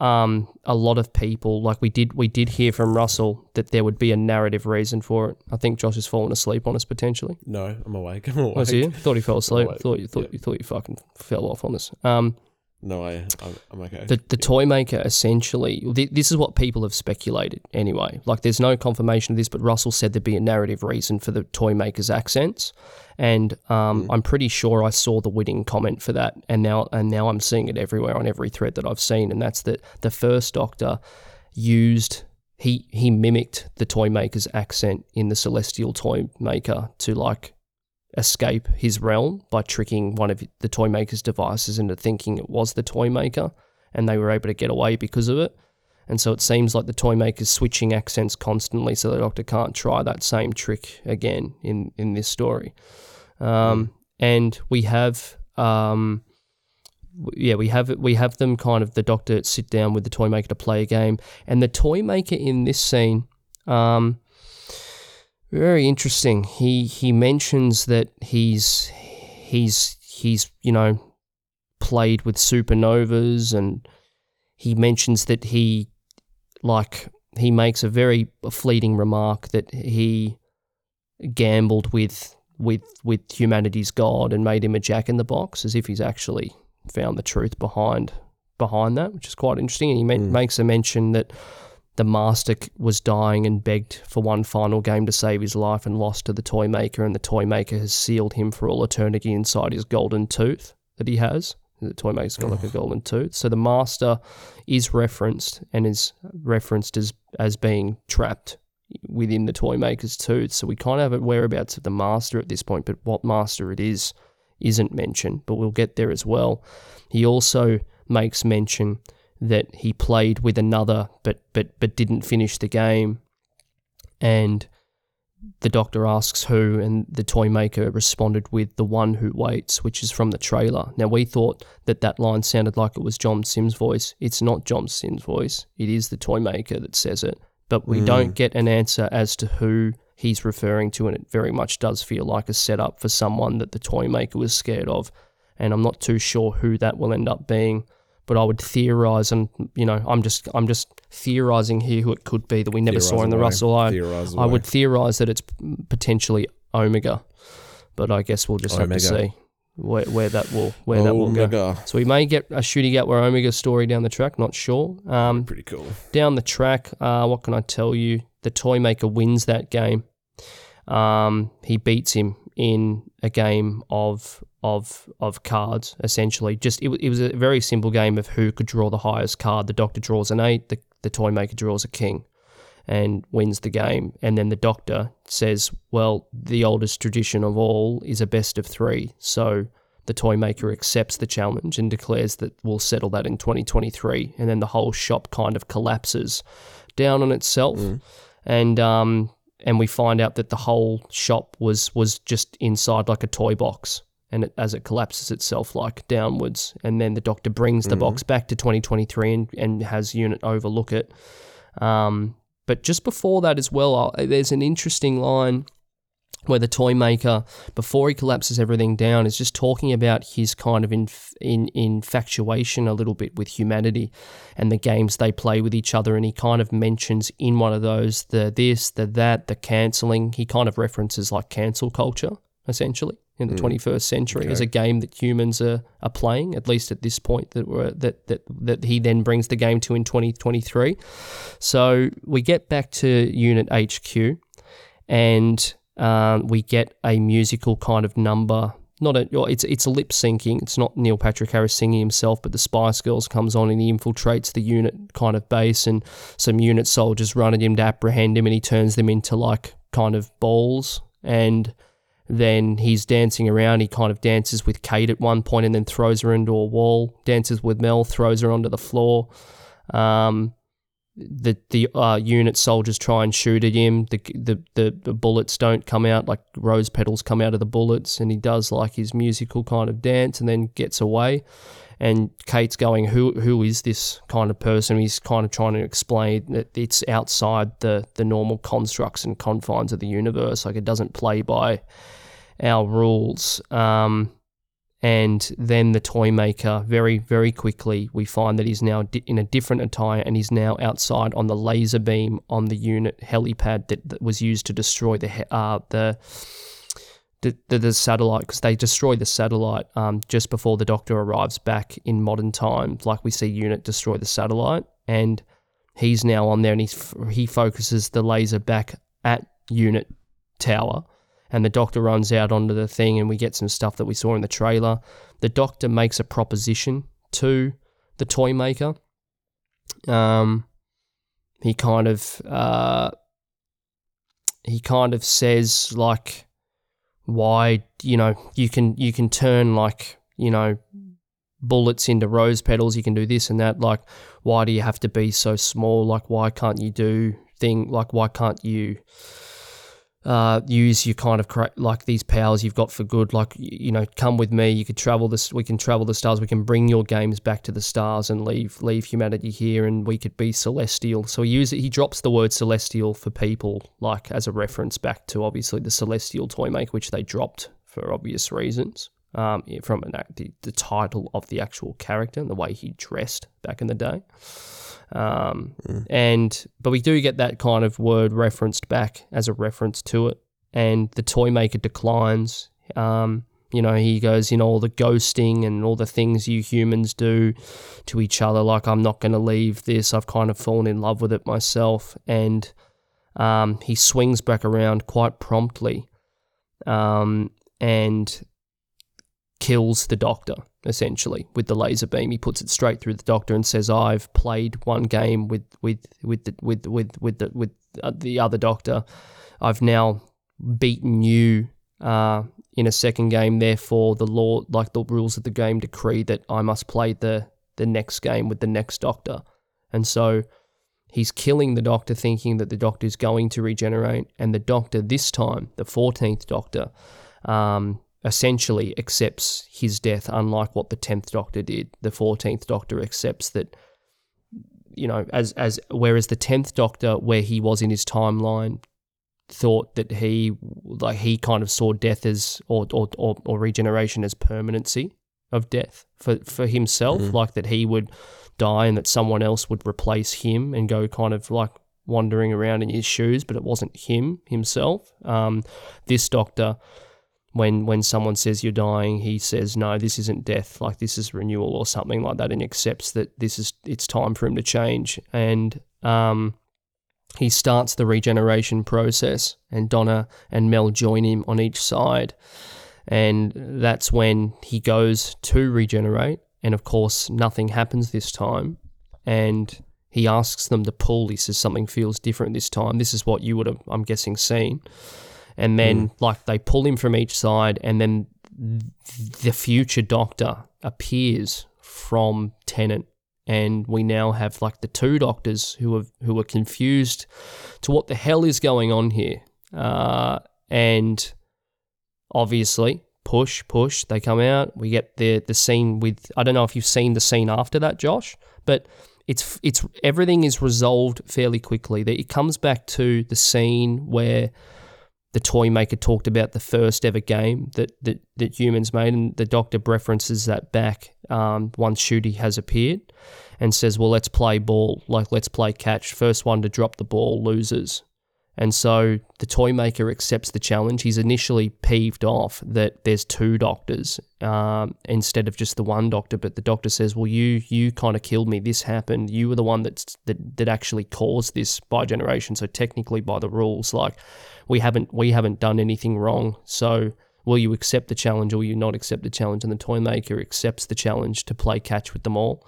um, a lot of people like we did we did hear from Russell that there would be a narrative reason for it. I think Josh has fallen asleep on us potentially. No, I'm awake. I'm awake. Was he? Thought he fell asleep. Thought you thought Yeah. you thought you fucking fell off on us. Um, No, I, I'm, I'm okay. the the toy maker essentially. th- This is what people have speculated anyway. Like, there's no confirmation of this, but Russell said there'd be a narrative reason for the toy maker's accents, and um, I'm pretty sure I saw the witting comment for that, and now and now I'm seeing it everywhere on every thread that I've seen, and that's that the first Doctor used. He, he mimicked the toy maker's accent in the celestial toy maker to like escape his realm by tricking one of the toy maker's devices into thinking it was the toy maker and they were able to get away because of it. And so it seems like the toy maker's switching accents constantly so the doctor can't try that same trick again in, in this story. Um, and we have um, yeah, we have we have them kind of the doctor sit down with the toy maker to play a game, and the toy maker in this scene, um, very interesting. He he mentions that he's he's he's you know played with supernovas, and he mentions that he like he makes a very fleeting remark that he gambled with with with humanity's god and made him a jack in the box as if he's actually found the truth behind behind that, which is quite interesting. And he Mm. makes a mention that the master was dying and begged for one final game to save his life and lost to the toy maker, and the toy maker has sealed him for all eternity inside his golden tooth that he has. The toy maker's got like a golden tooth. So the master is referenced and is referenced as as being trapped within the toy maker's tooth. So we kind of have a whereabouts of the master at this point, but what master it is isn't mentioned. But we'll get there as well. He also makes mention that he played with another, but but but didn't finish the game, and the doctor asks who, and the toy maker responded with the one who waits, which is from the trailer. Now we thought that that line sounded like it was John Simm's voice. It's not John Simm's voice. It is the toy maker that says it, but we Mm. don't get an answer as to who he's referring to, and it very much does feel like a setup for someone that the toy maker was scared of. And I'm not too sure who that will end up being but I would theorize, and you know, I'm just I'm just theorizing here who it could be that we never saw in the away. Russell Eye. I away. would theorize that it's potentially Omega, but I guess we'll just have to see where, where that will where that will go. So we may get a shooting out where Omega story down the track. Not sure. Um, Pretty cool. down the track, uh, what can I tell you? The toy maker wins that game. Um, he beats him in a game of of of cards. Essentially, just it, it was a very simple game of who could draw the highest card. The doctor draws an eight. The the toy maker draws a king, and wins the game. And then the doctor says, "Well, the oldest tradition of all is a best of three. So." The toy maker accepts the challenge and declares that we'll settle that in 2023. And then the whole shop kind of collapses down on itself, Mm. and um, and we find out that the whole shop was was just inside like a toy box, and it, as it collapses itself like downwards, and then the doctor brings the Mhm. box back to 2023 and and has unit overlook it. Um, but just before that as well, uh, there's an interesting line where the toy maker, before he collapses everything down, is just talking about his kind of inf- in, infatuation a little bit with humanity and the games they play with each other. And he kind of mentions in one of those the this, the that, the cancelling. He kind of references like cancel culture, essentially. In the Mm. 21st century, as a game that humans are, are playing, at least at this point that we're, that, that that he then brings the game to in 2023. So we get back to Unit HQ, and um, we get a musical kind of number. Not a, well, it's it's lip syncing. It's not Neil Patrick Harris singing himself, but the Spice Girls comes on and he infiltrates the unit kind of base, and some unit soldiers run at him to apprehend him, and he turns them into like kind of balls, and then he's dancing around. He kind of dances with Kate at one point, and then throws her into a wall. Dances with Mel, throws her onto the floor. Um, the the uh, unit soldiers try and shoot at him. The, the the the bullets don't come out like rose petals come out of the bullets, and he does like his musical kind of dance, and then gets away. And Kate's going, who who is this kind of person? He's kind of trying to explain that it's outside the the normal constructs and confines of the universe. Like it doesn't play by our rules. Um, and then the toy maker, very, very quickly, we find that he's now in a different attire and he's now outside on the laser beam on the unit helipad that, that was used to destroy the he- uh, the, the, the, the satellite because they destroy the satellite um, just before the Doctor arrives back in modern times. Like we see Unit destroy the satellite, and he's now on there and he's, he focuses the laser back at Unit Tower and the doctor runs out onto the thing and we get some stuff that we saw in the trailer. The doctor makes a proposition to the toy maker. Um, he kind of uh, he kind of says like, why you know you can you can turn like you know bullets into rose petals. You can do this and that. Like, why do you have to be so small? Like, why can't you do thing? Like, why can't you? Uh, use your kind of cra- like these powers you've got for good. Like you know, come with me. You could travel this. We can travel the stars. We can bring your games back to the stars and leave leave humanity here, and we could be celestial. So he uses he drops the word celestial for people, like as a reference back to obviously the celestial toy maker, which they dropped for obvious reasons. Um, from an act, the, the title of the actual character and the way he dressed back in the day. Um, Mm. and but we do get that kind of word referenced back as a reference to it. And the toy maker declines. Um, you know, he goes, you know, all the ghosting and all the things you humans do to each other. Like, I'm not going to leave this. I've kind of fallen in love with it myself. And um, he swings back around quite promptly um, and kills the doctor essentially with the laser beam. He puts it straight through the doctor and says, "I've played one game with with with the, with with with the, with uh, the other doctor. I've now beaten you uh, in a second game. Therefore, the law, like the rules of the game, decree that I must play the the next game with the next doctor." And so he's killing the doctor, thinking that the doctor is going to regenerate, and the doctor this time, the fourteenth doctor. Um, essentially accepts his death, unlike what the tenth Doctor did. The fourteenth Doctor accepts that, you know, as as whereas the tenth Doctor, where he was in his timeline, thought that he like he kind of saw death as or or or, or regeneration as permanency of death for for himself, Mhm. like that he would die and that someone else would replace him and go kind of like wandering around in his shoes, but it wasn't him himself. Um, this doctor when when someone says you're dying, he says no, this isn't death, like this is renewal or something like that, and accepts that this is it's time for him to change, and um, he starts the regeneration process, and Donna and Mel join him on each side, and that's when he goes to regenerate, and of course nothing happens this time, and he asks them to pull. He says something feels different this time. This is what you would have, I'm guessing, seen and then like they pull him from each side and then the future doctor appears from Tennant. And we now have like the two doctors who are who are confused to what the hell is going on here. Uh, and obviously push push they come out. We get the the scene with I don't know if you've seen the scene after that Josh but it's it's everything is resolved fairly quickly. That it comes back to the scene where the toy maker talked about the first ever game that, that, that humans made, and the doctor references that back um, once Ncuti has appeared and says, Well, let's play ball, like let's play catch. First one to drop the ball loses. And so the toy maker accepts the challenge. He's initially peeved off that there's two doctors um, instead of just the one doctor, but the doctor says, "Well, you you kind of killed me. This happened. You were the one that's, that that actually caused this by generation. So technically, by the rules, like we haven't we haven't done anything wrong. So will you accept the challenge or will you not accept the challenge? And the toy maker accepts the challenge to play catch with them all.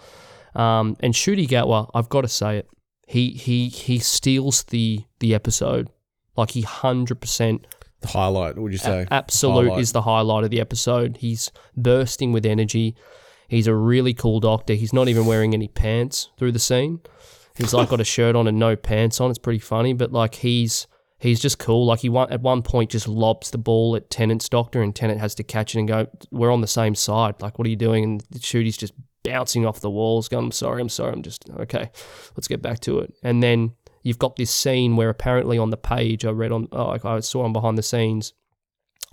Um, and Ncuti Gatwa, I've got to say it, he he he steals the the episode. Like he hundred percent The highlight, would you say? absolute Highlight. is the highlight of the episode. He's bursting with energy. He's a really cool doctor. He's not even wearing any pants through the scene. He's like got a shirt on and no pants on. It's pretty funny, but like he's he's just cool. Like he one, at one point just lobs the ball at Tennant's doctor, and Tennant has to catch it and go, "We're on the same side. Like, what are you doing?" And the Ncuti's just bouncing off the walls, going, "I'm sorry, I'm sorry, I'm just okay. Let's get back to it." And then you've got this scene where apparently on the page I read on, oh, I saw on behind the scenes,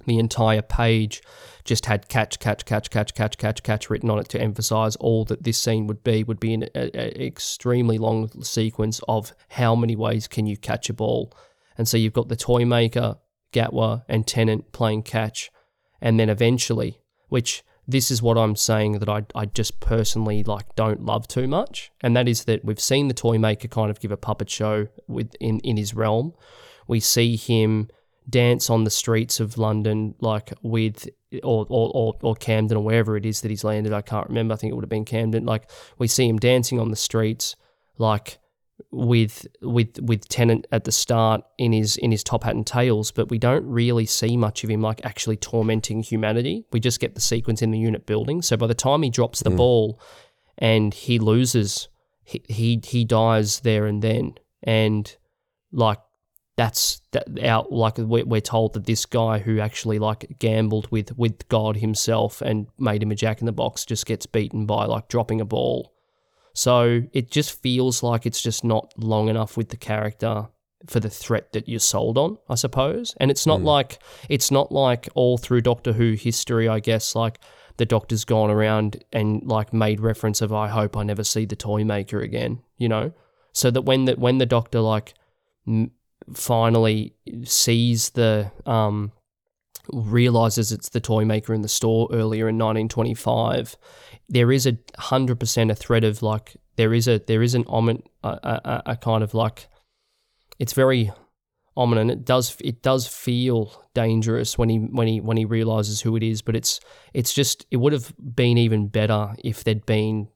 the entire page just had catch, catch, catch, catch, catch, catch, catch written on it to emphasize all that this scene would be, would be an a, a extremely long sequence of how many ways can you catch a ball. And so you've got the toy maker, Gatwa, and Tennant playing catch. And then eventually, which this is what I'm saying that I, I just personally like don't love too much. And that is that we've seen the toy maker kind of give a puppet show with in, in his realm. We see him dance on the streets of London, like with or, or, or, or Camden or wherever it is that he's landed. I can't remember. I think it would have been Camden. Like we see him dancing on the streets, like with with with Tennant at the start in his in his top hat and tails, but we don't really see much of him like actually tormenting humanity. We just get the sequence in the unit building. So by the time he drops the mm. ball and he loses, he, he he dies there and then, and like that's that out like we're, we're told that this guy who actually like gambled with with God himself and made him a jack in the box just gets beaten by like dropping a ball. So it just feels like it's just not long enough with the character for the threat that you're sold on, I suppose. And it's not mm. like it's not like all through Doctor Who history, I guess, like the Doctor's gone around and like made reference of I hope I never see the toy maker again, you know? So that when the when the Doctor like m- finally sees the um, realizes it's the toy maker in the store earlier in 1925 there is a hundred percent a threat of like there is a there is an omen a, a, a kind of like it's very ominous. It does it does feel dangerous when he when he when he realizes who it is but it's it's just it would have been even better if there'd been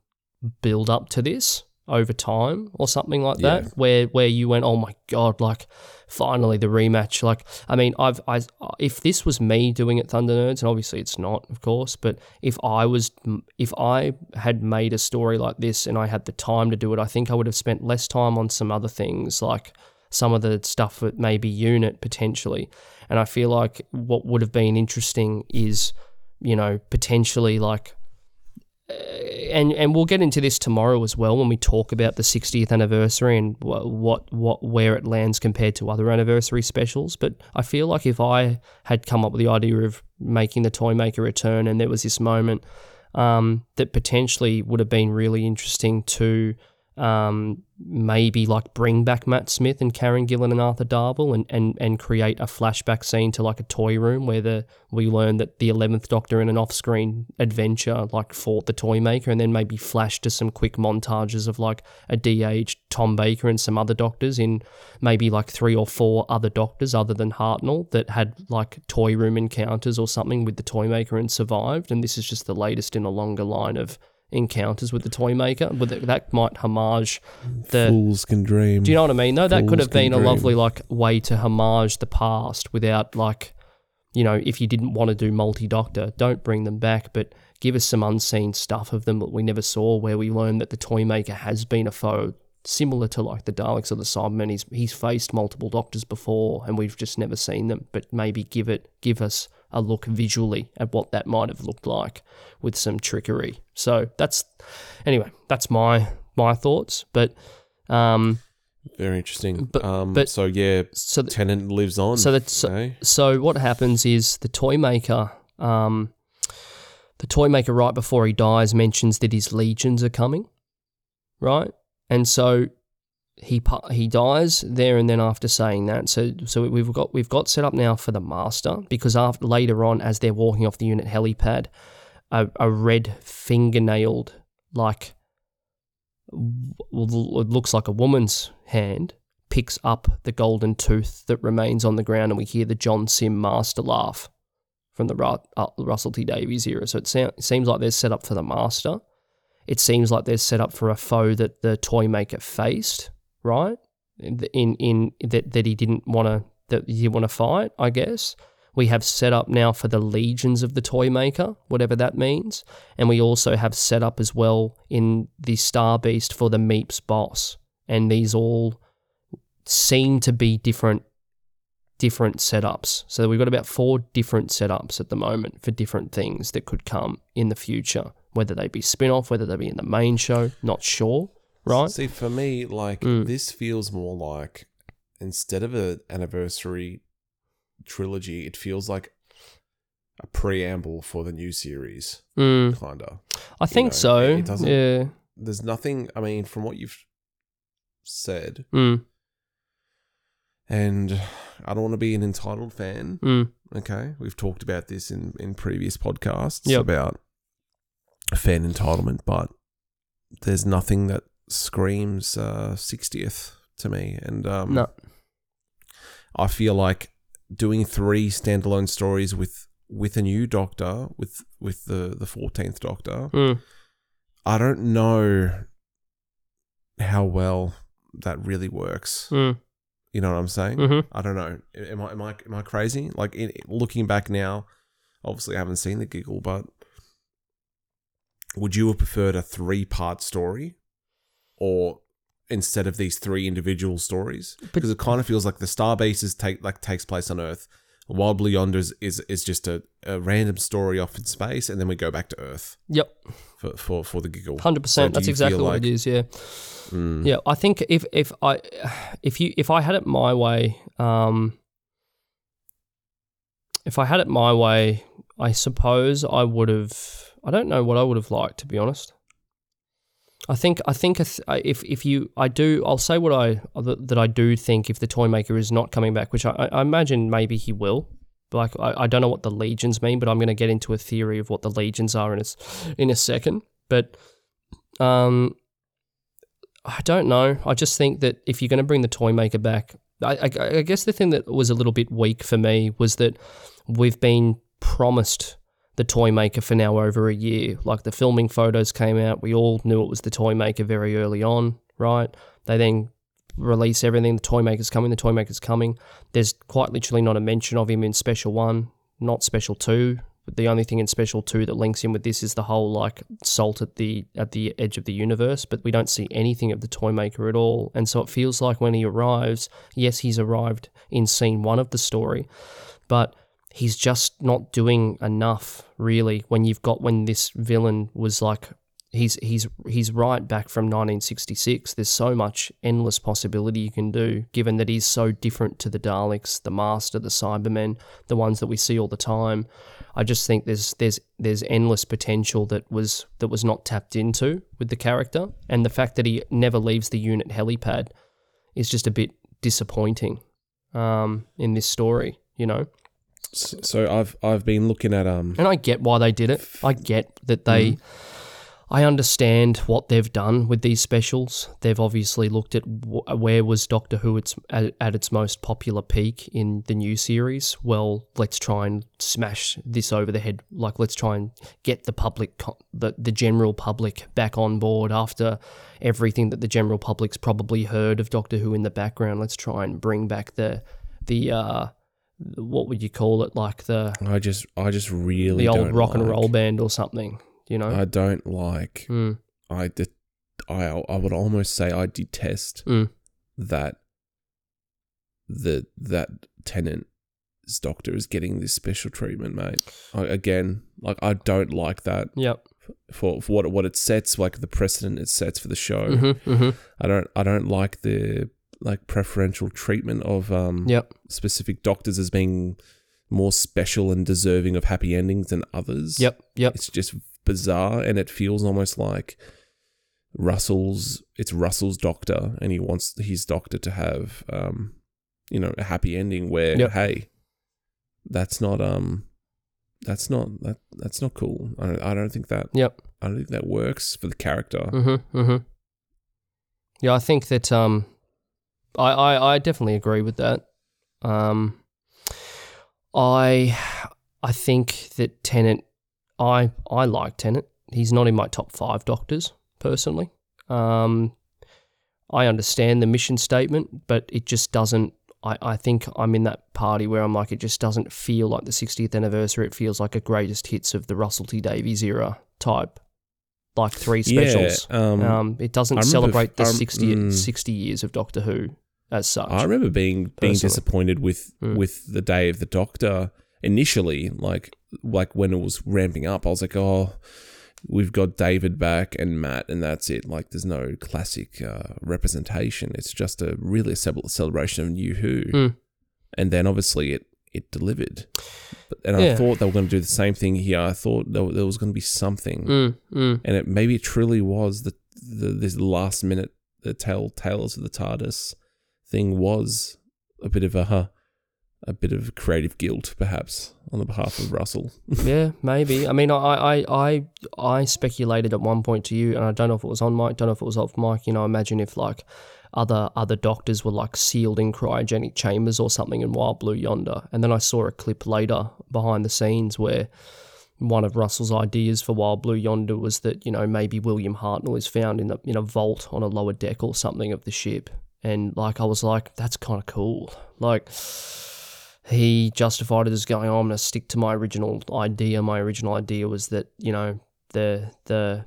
build up to this over time or something like that, yeah. where where you went, oh my god, like finally the rematch. Like, I mean, I've I if this was me doing it, Thunder Nerds, and obviously it's not, of course, but if I was if I had made a story like this and I had the time to do it, I think I would have spent less time on some other things like some of the stuff that maybe unit potentially. And I feel like what would have been interesting is, you know, potentially like and and we'll get into this tomorrow as well when we talk about the 60th anniversary and what what what where it lands compared to other anniversary specials. But I feel like if I had come up with the idea of making the toy maker return, and there was this moment um, that potentially would have been really interesting to um, maybe like bring back Matt Smith and Karen Gillan and Arthur Darvill and, and, and create a flashback scene to like a toy room where the we learn that the eleventh Doctor in an off screen adventure like fought the toy maker and then maybe flash to some quick montages of like a de-aged Tom Baker and some other doctors in maybe like three or four other doctors other than Hartnell that had like toy room encounters or something with the toy maker and survived. And this is just the latest in a longer line of encounters with the toy maker. But that might homage the fools can dream. Do you know what I mean? Though that could have been dream. a lovely like way to homage the past without like, you know, if you didn't want to do multi Doctor, don't bring them back, but give us some unseen stuff of them that we never saw, where we learn that the toy maker has been a foe. Similar to like the Daleks or the Cybermen, he's he's faced multiple doctors before, and we've just never seen them. But maybe give it, give us a look visually at what that might have looked like with some trickery. So that's anyway, that's my my thoughts. But um, very interesting. But, um, but so yeah, so the, Tennant lives on. So that so, so what happens is the toy maker. Um, the toy maker right before he dies mentions that his legions are coming, right? And so he he dies there and then after saying that. So so we've got we've got set up now for the master because after later on as they're walking off the unit helipad, a, a red fingernailed like it looks like a woman's hand picks up the golden tooth that remains on the ground and we hear the John Simm master laugh from the uh, Russell T Davies era. So it, seems like they're set up for the master. It seems like they're set up for a foe that the toy maker faced right? In in that that he didn't want to that he want to fight, I guess. We have set up now for the legions of the toy maker, whatever that means, and we also have set up as well in the Star Beast for the Meeps boss, and these all seem to be different different setups. So we've got about four different setups at the moment for different things that could come in the future, whether they be spin-off, whether they be in the main show, not sure right? See, for me, like mm. this feels more like instead of an anniversary trilogy, it feels like a preamble for the new series, Mm, kinda. I think know, so. it- it doesn't- yeah. There's nothing. I mean, from what you've said, Mm, and I don't want to be an entitled fan. mm, Okay, we've talked about this in in previous podcasts Yep. about fan entitlement, but there's nothing that screams uh, 60th to me, and um, no. I feel like doing three standalone stories with with a new Doctor, with with the the fourteenth Doctor. Mm, I don't know how well that really works. mm, You know what I'm saying? mhm. I don't know. Am I am I am I crazy? Like in, looking back now, obviously I haven't seen the giggle, but would you have preferred a three part story, or instead of these three individual stories? Because it kind of feels like the Star Beast is take like takes place on Earth. Wild Blue Yonder is, is, just a, a random story off in space, and then we go back to Earth Yep. for for, for the giggle. Hundred So percent. do That's exactly feel what it is. Yeah. Mm. Yeah. I think if if I if you if I had it my way, um, if I had it my way, I suppose I would have. I don't know what I would have liked to be honest. I think I think if if you I do I'll say what I that I do think if the toy maker is not coming back, which I, I imagine maybe he will. Like I, I don't know what the legions mean, but I'm going to get into a theory of what the legions are in a, in a second. But um, I don't know. I just think that if you're going to bring the toy maker back, I, I, I guess the thing that was a little bit weak for me was that we've been promised the toy maker for now over a year. Like the filming photos came out, we all knew it was the toy maker very early on, right? They then release everything. The toy maker's coming. The toy maker's coming. There's quite literally not a mention of him in Special One, not Special Two. But the only thing in Special Two that links in with this is the whole like salt at the at the edge of the universe. But we don't see anything of the toy maker at all. And so it feels like when he arrives, yes, he's arrived in scene one of the story, but he's just not doing enough really. When you've got when this villain was like he's he's he's right back from 1966. There's so much endless possibility you can do, given that he's so different to the Daleks, the Master, the Cybermen, the ones that we see all the time. I just think there's there's there's endless potential that was that was not tapped into with the character, and the fact that he never leaves the unit helipad is just a bit disappointing um, in this story. You know, So I've I've been looking at um and I get why they did it. I get that they. I understand what they've done with these specials. They've obviously looked at wh- where was Doctor Who its, at, at its most popular peak in the new series. Well, let's try and smash this over the head. Like, let's try and get the public, co- the, the general public, back on board after everything that the general public's probably heard of Doctor Who in the background. Let's try and bring back the the uh, what would you call it? Like the I just I just really the old rock and roll band or something. You know. I don't like Mm, I de- I I would almost say I detest Mm. that the that Tennant's doctor is getting this special treatment, mate. I, again, like I don't like that Yep. for for what what it sets, like the precedent it sets for the show. Mm-hmm, mm-hmm. I don't I don't like the like preferential treatment of um Yep. specific doctors as being more special and deserving of happy endings than others. Yep. Yep. It's just bizarre and it feels almost like Russell's it's Russell's doctor and he wants his doctor to have um you know a happy ending where Yep. hey that's not um that's not that that's not cool. I don't, I don't think that Yep. I don't think that works for the character. Mm-hmm. Mm-hmm. Yeah, I think that um, I, I I definitely agree with that. Um, I I think that Tennant, I I like Tennant. He's not in my top five Doctors personally. Um, I understand the mission statement, but it just doesn't. I, I think I'm in that party where I'm like, it just doesn't feel like the 60th anniversary. It feels like a greatest hits of the Russell T Davies era type, like three specials. Yeah, um, Um, it doesn't celebrate the f- um, 60, mm. 60 years of Doctor Who as such. I remember being being Personally. disappointed with Mm. with the Day of the Doctor initially, like like when it was ramping up. I was like, oh, we've got David back and Matt, and that's it. Like, there's no classic uh, representation. It's just a really a celebration of New Who. Mm. And then obviously it it delivered. And I Yeah. thought they were going to do the same thing here. I thought there, there was going to be something, Mm, mm. and it maybe it truly was the, the this last minute the tell tales of the TARDIS thing was a bit of a huh, a bit of creative guilt perhaps on the behalf of Russell. yeah, maybe. I mean, I, I, I, I speculated at one point to you, and I don't know if it was on mic, don't know if it was off mic. You know, imagine if like other other doctors were like sealed in cryogenic chambers or something in Wild Blue Yonder, and then I saw a clip later behind the scenes where one of Russell's ideas for Wild Blue Yonder was that you know maybe William Hartnell is found in a in a vault on a lower deck or something of the ship, and like I was like, that's kind of cool, like he justified it as going, oh, I'm to stick to my original idea. My original idea was that, you know, the, the,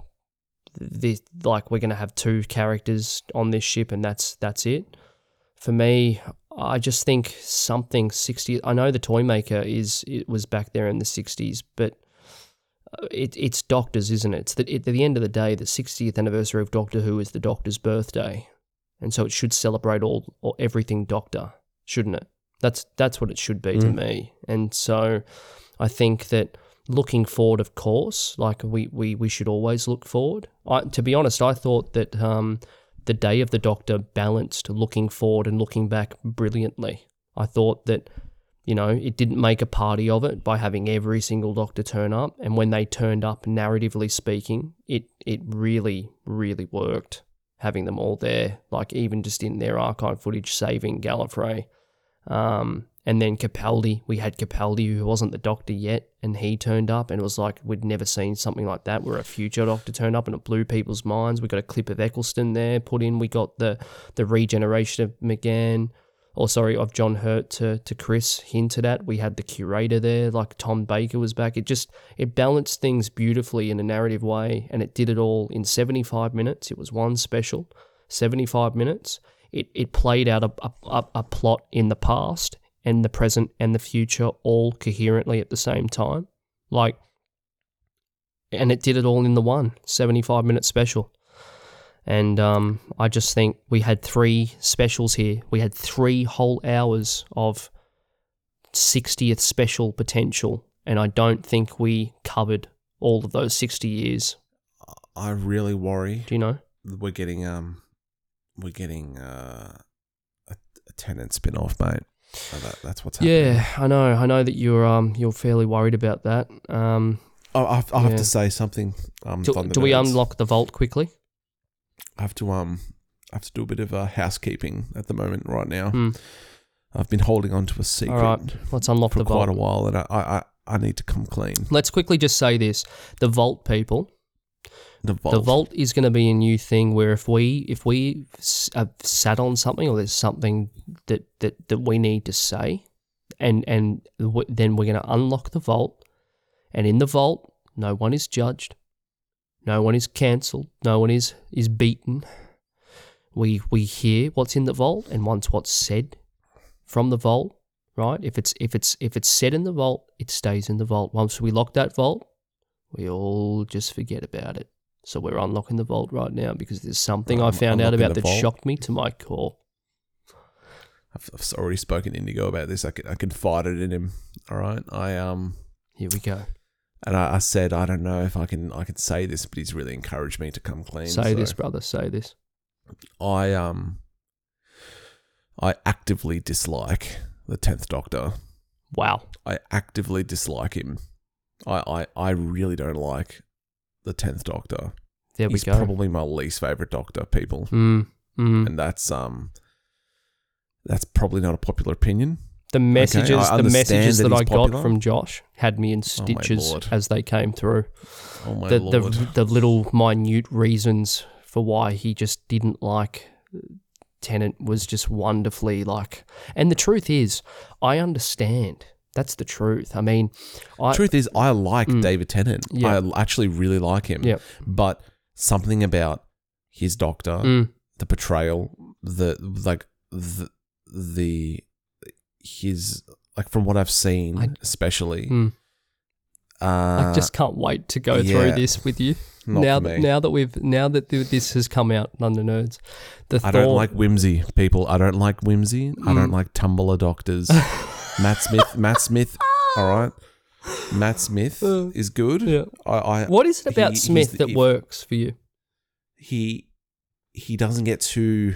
the, like we're to have two characters on this ship and that's, that's it. For me, I just think something 60, I know the toy maker is, it was back there in the 60s, but uh, it, it's Doctors, isn't it? It's that at the end of the day, the 60th anniversary of Doctor Who is the Doctor's birthday. And so it should celebrate all, or everything Doctor, shouldn't it? That's that's what it should be to Mm. me. And so I think that looking forward, of course, like we, we, we should always look forward. I, to be honest, I thought that um, the Day of the Doctor balanced looking forward and looking back brilliantly. I thought that, you know, it didn't make a party of it by having every single Doctor turn up. And when they turned up, narratively speaking, it, it really, really worked having them all there, like even just in their archive footage, saving Gallifrey. Um, and then Capaldi, we had Capaldi who wasn't the doctor yet, and he turned up, and it was like we'd never seen something like that where a future doctor turned up and it blew people's minds. We got a clip of Eccleston there put in. We got the the regeneration of McGann, or sorry, of John Hurt to to Chris hinted at. We had the curator there, like Tom Baker was back. It just it balanced things beautifully in a narrative way, and it did it all in seventy five minutes. It was one special, seventy five minutes it, it played out a, a, a plot in the past and the present and the future all coherently at the same time. Like, and it did it all in the one 75 minute special. And um, I just think we had three specials here. We had three whole hours of 60th special potential. And I don't think we covered all of those 60 years. I really worry Do you know? we're getting um we're getting uh, a, a Tennant spin off, mate. So that, that's what's happening. Yeah, I know. I know that you're um you're fairly worried about that. Um, Oh, I, have, I have Yeah. to say something. Um, do, do we unlock the vault quickly? I have to um, I have to do a bit of uh, housekeeping at the moment right now. Hmm. I've been holding on to a secret All right, let's unlock for the quite vault. a while, and I, I, I, I need to come clean. Let's quickly just say this: the vault people. The vault. The vault is going to be a new thing where if we if we have sat on something or there's something that that, that we need to say, and and w- then we're going to unlock the vault, and in the vault, no one is judged, no one is cancelled, no one is is beaten. We we hear what's in the vault, and once what's said from the vault, right? If it's if it's if it's said in the vault, it stays in the vault. Once we lock that vault, we all just forget about it. So we're unlocking the vault right now because there's something I Um, found out about that vault? shocked me to my core. I've, I've already spoken to Indigo about this. I can, I it in him. All right. I um Here we go. And I, I said I don't know if I can I can say this, but he's really encouraged me to come clean. say so this, brother. Say this. I um I actively dislike the tenth Doctor. Wow. I actively dislike him. I, I, I really don't like the tenth Doctor. There we He's go. probably my least favorite Doctor, people, Mm, mm. and that's um that's probably not a popular opinion. The messages, I the messages that that, I he's got from Josh had me in Oh, stitches lord. as they came through. Oh my the, the the little minute reasons for why he just didn't like Tennant was just wonderfully like. And the truth is, I understand. That's the truth. I mean, I Truth is, I like Mm. David Tennant. Yeah. I actually really like him. Yep. But something about his Doctor, Mm, the portrayal, the like the the his like from what I've seen, I- especially. mm. uh, I just can't wait to go through this with you. now that now that we've now that this has come out, London Nerds, the I Thor, don't like whimsy, people. I don't like whimsy. I Mm. don't like Tumblr doctors. Matt Smith. Matt Smith. All right. Matt Smith Uh, is good. Yeah. I, I What is it about he- Smith the- that if- works for you? he he doesn't get too.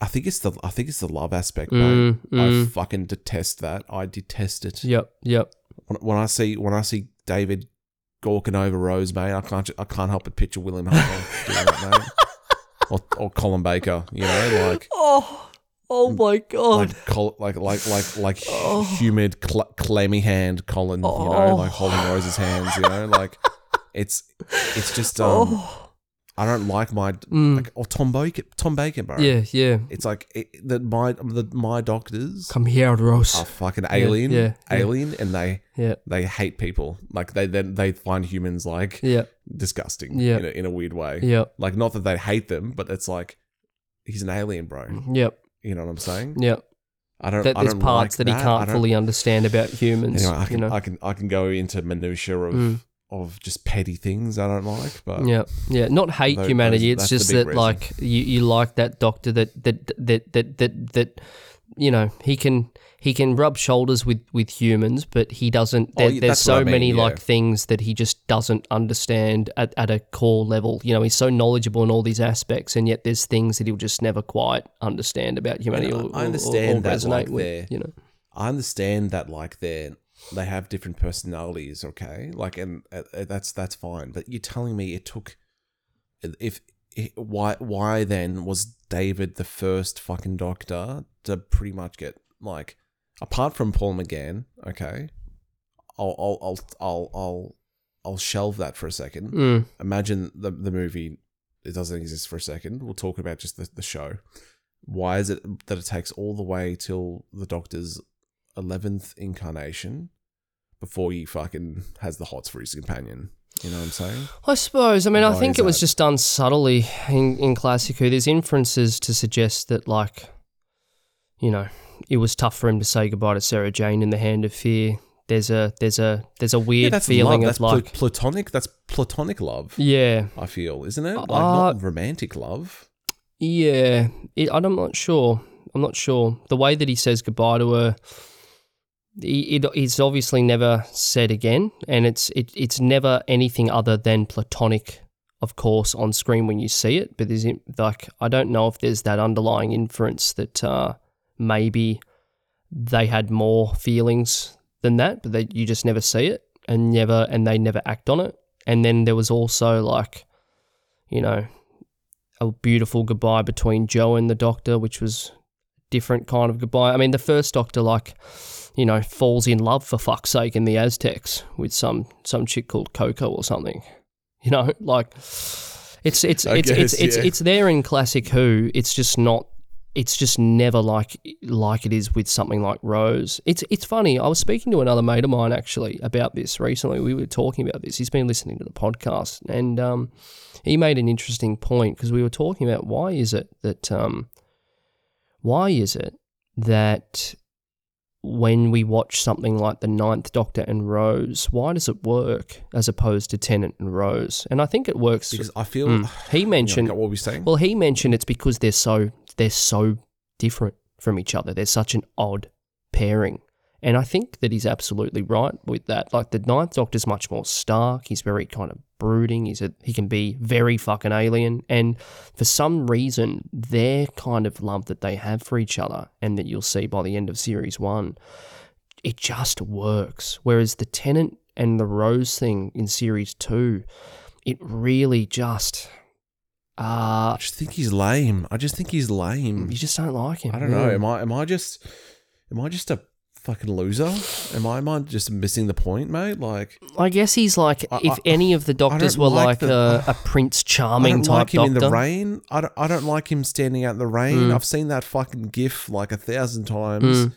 I think it's the I think it's the love aspect, mate. Mm, I mm. fucking detest that. I detest it. Yep, yep. When, when I see when I see David gawking over Rose, mate, I can't I can't help but picture William Hartnell doing that, mate. Or, or Colin Baker, you know, like Oh, oh my god. like col- like like like like Oh. humid cl- clammy hand Colin, you know, Oh. like holding Rose's hands, you know, like it's it's just um oh. I don't like my Mm. like or Tom Baker Tom Baker, bro. Yeah, yeah. It's like it, that my the my doctors Come here, Rose. are fucking alien, yeah, yeah. alien, and they Yeah, they hate people. Like they then they find humans like yeah, disgusting. Yeah. in a, in a weird way. yeah, Like not that they hate them, but it's like he's an alien, bro. yep, You know what I'm saying? yep. I don't. That I there's don't parts like that he I can't fully understand about humans. Anyway, I can you know. I can I can go into minutia of Mm. Of just petty things I don't like, but yeah, yeah. Not hate Those- humanity. those- it's just that, reason. like, you, you like that doctor that that that that that that you know he can he can rub shoulders with with humans, but he doesn't. Oh, There, yeah, there's so I mean, many yeah. like things that he just doesn't understand at, at a core level. You know, he's so knowledgeable in all these aspects, and yet there's things that he'll just never quite understand about humanity. I- or, I or- understand or, that, resonate like, with. You know, I understand that like they're they have different personalities, okay? Like, and uh, uh, that's that's fine. But you're telling me it took if, if why why then was David the first fucking doctor to pretty much get like apart from Paul McGann, okay? I'll I'll I'll I'll I'll, I'll shelve that for a second. Mm, Imagine the the movie it doesn't exist for a second. We'll talk about just the, the show. Why is it that it takes all the way till the Doctor's eleventh incarnation before he fucking has the hots for his companion? You know what I'm saying? I suppose. I mean, I think it was that? just done subtly in, in Classic Who. There's inferences to suggest that, like, you know, it was tough for him to say goodbye to Sarah Jane in the Hand of Fear. There's a there's a there's a weird that's feeling love. of That's like, platonic. That's platonic love. yeah, I feel, isn't it? Like Uh, not romantic love. yeah. It, I'm not sure. I'm not sure. The way that he says goodbye to her, he, it, it's obviously never said again, and it's it, it's never anything other than platonic, of course, on screen when you see it. But there's like I don't know if there's that underlying inference that uh, maybe they had more feelings than that, but they, you just never see it and never and they never act on it. And then there was also like, you know, a beautiful goodbye between Jo and the Doctor, which was different kind of goodbye. I mean, the first Doctor like, you know, falls in love for fuck's sake in the Aztecs with some some chick called Coco or something. You know, like it's it's I it's it's guess, it's, yeah. it's there in classic Who. It's just not. It's just never like like it is with something like Rose. It's it's funny. I was speaking to another mate of mine actually about this recently. We were talking about this. He's been listening to the podcast, and um, he made an interesting point because we were talking about why is it that um, why is it that when we watch something like the Ninth Doctor and Rose, why does it work as opposed to Tennant and Rose? And I think it works. Because I feel Mm. He mentioned You know, what were we saying? well, he mentioned it's because they're so they're so different from each other. They're such an odd pairing. And I think that he's absolutely right with that. Like the Ninth Doctor's much more stark. He's very kind of brooding. He's a, he can be very fucking alien. And for some reason, their kind of love that they have for each other, and that you'll see by the end of series one, it just works. Whereas the Tennant and the Rose thing in series two, it really just uh I just think he's lame. I just think he's lame. you just don't like him. I don't know. Am I am I just am I just a fucking loser? Am I am I just missing the point, mate? Like I guess he's like I- if I- any of the doctors were like like, the- a, a Prince I Charming don't type like him in the rain. I don't I don't like him standing out in the rain. Mm. I've seen that fucking gif like a thousand times Mm.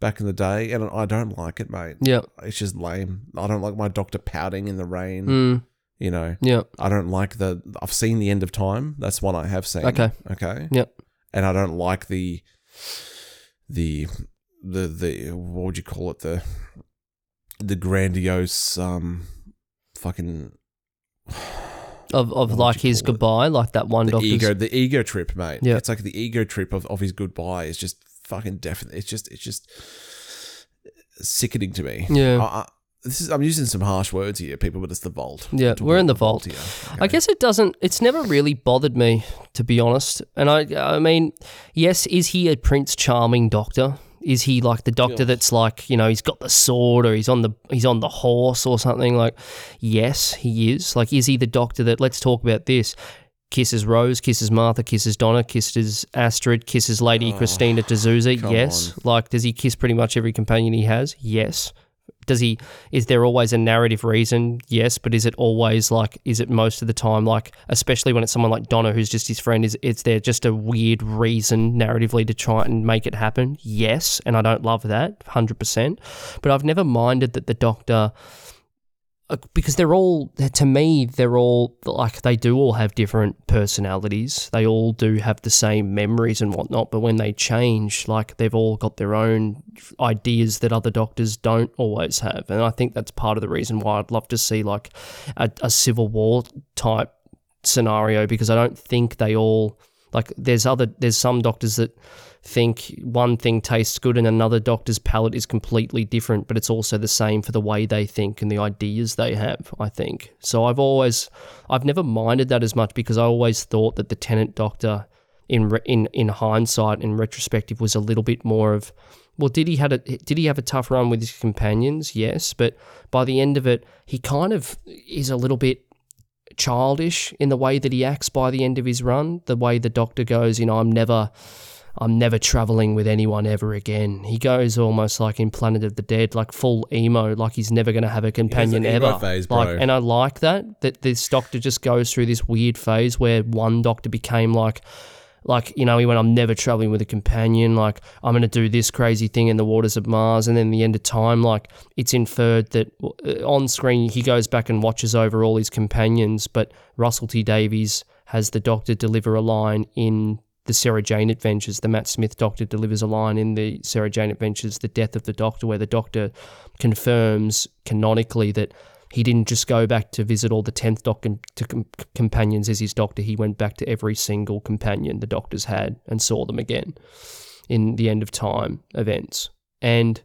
back in the day, and I don't like it, mate. Yeah. It's just lame. I don't like my doctor pouting in the rain. Mm. You know, Yeah. I don't like the. I've seen the end of time. That's one I have seen. Okay. Okay. Yep. And I don't like the, the, the the what would you call it the, the grandiose um, fucking Of of What like his call it? goodbye, like that one the doctor's ego the ego trip, mate. Yeah. It's like the ego trip of, of his goodbye is just fucking definite. It's just it's just sickening to me. Yeah. I, I, this is I'm using some harsh words here, people, but it's the vault. Yeah, we're in the vault. here. I guess it doesn't. It's never really bothered me, to be honest. And I, I mean, yes, is he a Prince Charming doctor? Is he like the doctor Yeah. that's like you know he's got the sword or he's on the he's on the horse or something? Like, yes, he is. Like, is he the doctor that? Let's talk about this. Kisses Rose, kisses Martha, kisses Donna, kisses Astrid, kisses Lady Oh, Christina de Souza. Yes. Like, does he kiss pretty much every companion he has? Yes does he is there always a narrative reason? Yes but is it always like is it most of the time like especially when it's someone like donna who's just his friend is it's there just a weird reason narratively to try and make it happen? Yes and i don't love that 100% but i've never minded that the doctor Uh, because they're all to me they're all like they do all have different personalities. They all do have the same memories and whatnot but when they change like they've all got their own ideas that other doctors don't always have. And i think that's part of the reason why i'd love to see like a, a civil war type scenario because i don't think they all like there's other there's some doctors that think one thing tastes good and another doctor's palate is completely different, but it's also the same for the way they think and the ideas they have, I think. So I've always, I've never minded that as much because I always thought that the Tennant doctor, in in in hindsight, in retrospective, was a little bit more of, well, did he had a did he have a tough run with his companions? Yes, but by the end of it, he kind of is a little bit childish in the way that he acts by the end of his run. The way the doctor goes, you know, I'm never. I'm never traveling with anyone ever again. He goes almost like in Planet of the Dead, like full emo, like he's never going to have a companion ever. phase, like, and I like that that this doctor just goes through this weird phase where one doctor became like, like you know, he went, "I'm never traveling with a companion. Like I'm going to do this crazy thing in the waters of Mars." And then the end of time, like it's inferred that uh, on screen he goes back and watches over all his companions, but Russell T Davies has the Doctor deliver a line in the Sarah Jane Adventures. The Matt Smith Doctor delivers a line in the Sarah Jane Adventures, The Death of the Doctor, where the Doctor confirms canonically that he didn't just go back to visit all the 10th Doctor to com- companions as his Doctor. He went back to every single companion the Doctors had and saw them again in the end of time events. And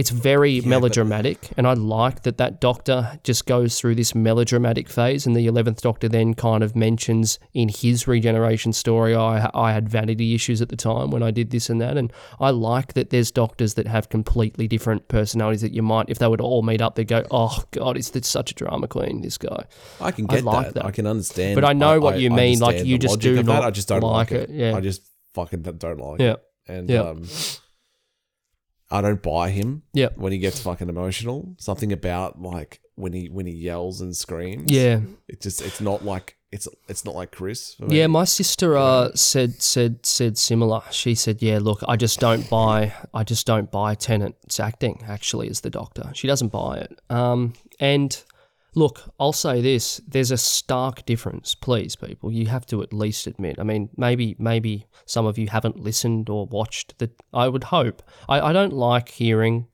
it's very but- melodramatic, and I like that that Doctor just goes through this melodramatic phase, and the eleventh Doctor then kind of mentions in his regeneration story, I I had vanity issues at the time when I did this and that, and I like that there's Doctors that have completely different personalities that you might, if they were to all meet up, they'd go, oh god, is this such a drama queen? This guy, I can I get like that. that. I can understand. But I know what you mean, like, you just do of that. not I just don't like like, it, it. yeah. I just fucking don't like Yeah. it. And Yeah. um, I don't buy him. Yeah. When he gets fucking emotional, something about like when he when he yells and screams. yeah, It just it's not like it's it's not like Chris. Yeah, my sister uh, said said said similar. She said, "Yeah, look, I just don't buy. I just don't buy Tennant's acting. Actually, as the Doctor, she doesn't buy it. Um, and look, I'll say this: there's a stark difference. Please, people, you have to at least admit. I mean, maybe maybe some of you haven't listened or watched the. I would hope. I, I don't like hearing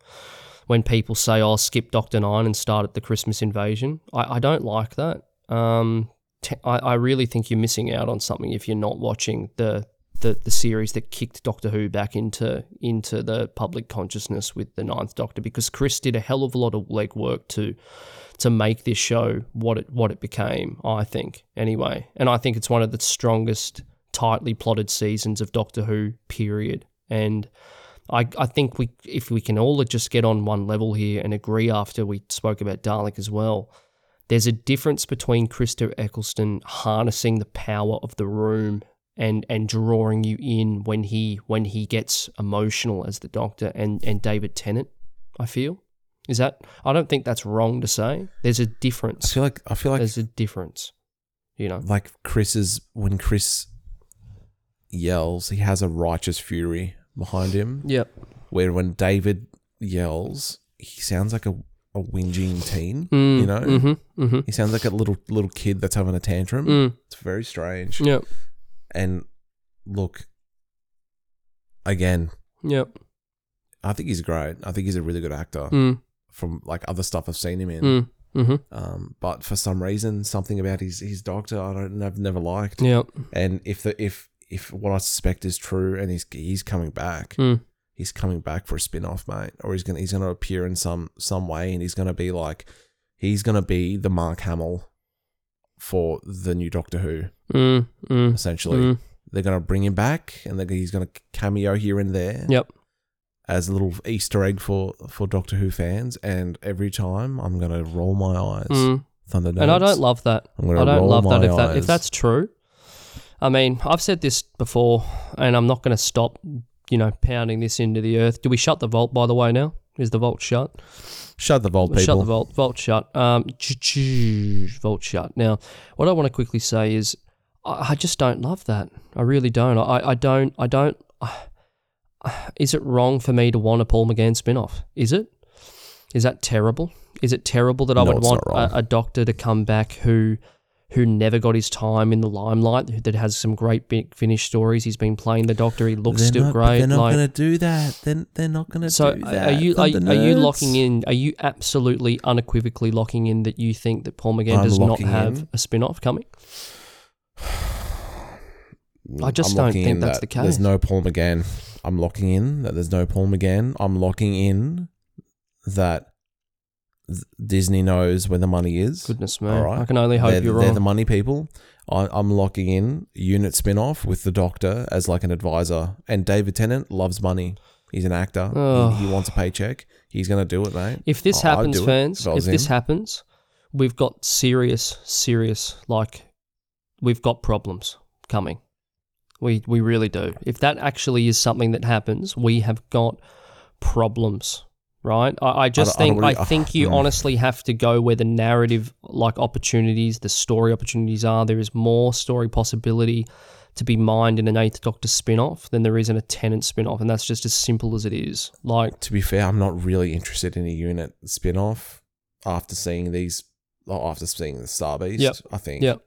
when people say, "I'll skip Doctor Nine and start at the Christmas Invasion." I, I don't like that. Um, te- I, I really think you're missing out on something if you're not watching the, the the series that kicked Doctor Who back into into the public consciousness with the Ninth Doctor because Chris did a hell of a lot of legwork to to make this show what it what it became. I think anyway, and I think it's one of the strongest, tightly plotted seasons of Doctor Who. Period. And I, I think we if we can all just get on one level here and agree after we spoke about Dalek as well, there's a difference between Christopher Eccleston harnessing the power of the room and and drawing you in when he when he gets emotional as the Doctor and and David Tennant. I feel is that I don't think that's wrong to say. There's a difference. feel like I feel like There's a difference. You know. like Chris is when Chris yells, he has a righteous fury behind him. Yep. Where when David yells, he sounds like a, a whinging teen. Mm, You know, Mm-hmm. Mm-hmm. he sounds like a little little kid that's having a tantrum. Mm, It's very strange. yep. And look, again, Yep. I think he's great. I think he's a really good actor Mm, from like other stuff I've seen him in. mm, mm-hmm. Um, but for some reason, something about his his doctor I don't I've never liked. Yep. And if the if if what I suspect is true and he's he's coming back, Mm. he's coming back for a spin-off, mate, or he's gonna he's gonna appear in some some way, and he's gonna be like, he's gonna be the Mark Hamill for the new Doctor Who, Mm, mm, essentially. mm. They're gonna bring him back, and he's gonna cameo here and there Yep. As a little Easter egg for for Doctor Who fans. And every time, I'm gonna roll my eyes. Mm. Thunderdance. And I don't love that. I don't love that if that if that's true. I mean, I've said this before, and I'm not going to stop, you know, pounding this into the earth. Do we shut the vault? By the way, now is the vault shut? Shut the vault, people. Shut the vault. Vault shut. Um, vault shut. Now, what I want to quickly say is, I, I just don't love that. I really don't. I, I don't. I don't. is it wrong for me to want a Paul McGann spin-off? Is it? Is that terrible? Is it terrible that I would want a, a doctor to come back who who never got his time in the limelight, that has some great Big Finish stories. He's been playing the doctor. He looks They're still not, great. They're not like, going to do that. Then they're not going to so do are that. you are, are you locking in? Are you absolutely unequivocally locking in that you think that Paul McGann I'm does not have in. a spin-off coming? I mm, just I'm don't think that's that the case. There's no Paul McGann. I'm locking in that there's no Paul McGann. I'm locking in that Disney knows where the money is. Goodness me, All right. I can only hope they're, you're they're the money people. I, I'm locking in UNIT spin-off with the Doctor as like an advisor, and David Tennant loves money. He's an actor. He- Oh. He, wants a paycheck. He's going to do it, mate. if this I- happens, fans, if if this happens, we've got serious, serious, like, we've got problems coming. We we really do. If that actually is something that happens, we have got problems, right? I, I just I think really- I think you Hmm. honestly have to go where the narrative, like opportunities, the story opportunities are. There is more story possibility to be mined in an Eighth Doctor spin-off than there is in a Tennant spin-off, and that's just as simple as it is. Like, to be fair, I'm not really interested in a UNIT spin-off after seeing these after seeing the Star Beast. Yep. I think Yep.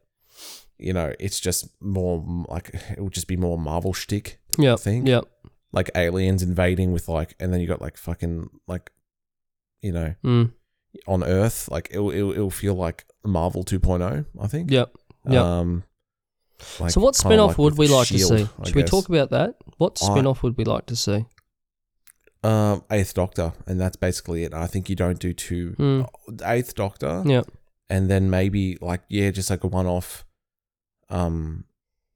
You know, it's just more like it would just be more Marvel shtick. yeah, I think yeah, like aliens invading with like, and then you got like fucking like, you know, mm, on Earth. Like it'll it'll, it'll feel like Marvel 2.0. I think. yeah. Yep. Um. like, so, what kinda spin off like would we like to see? I Should we talk about that? What I- spin off would we like to see? Um, Eighth Doctor, and that's basically it. I think you don't do two. Hmm. Eighth Doctor. Yeah, and then maybe like yeah, just like a one-off, um,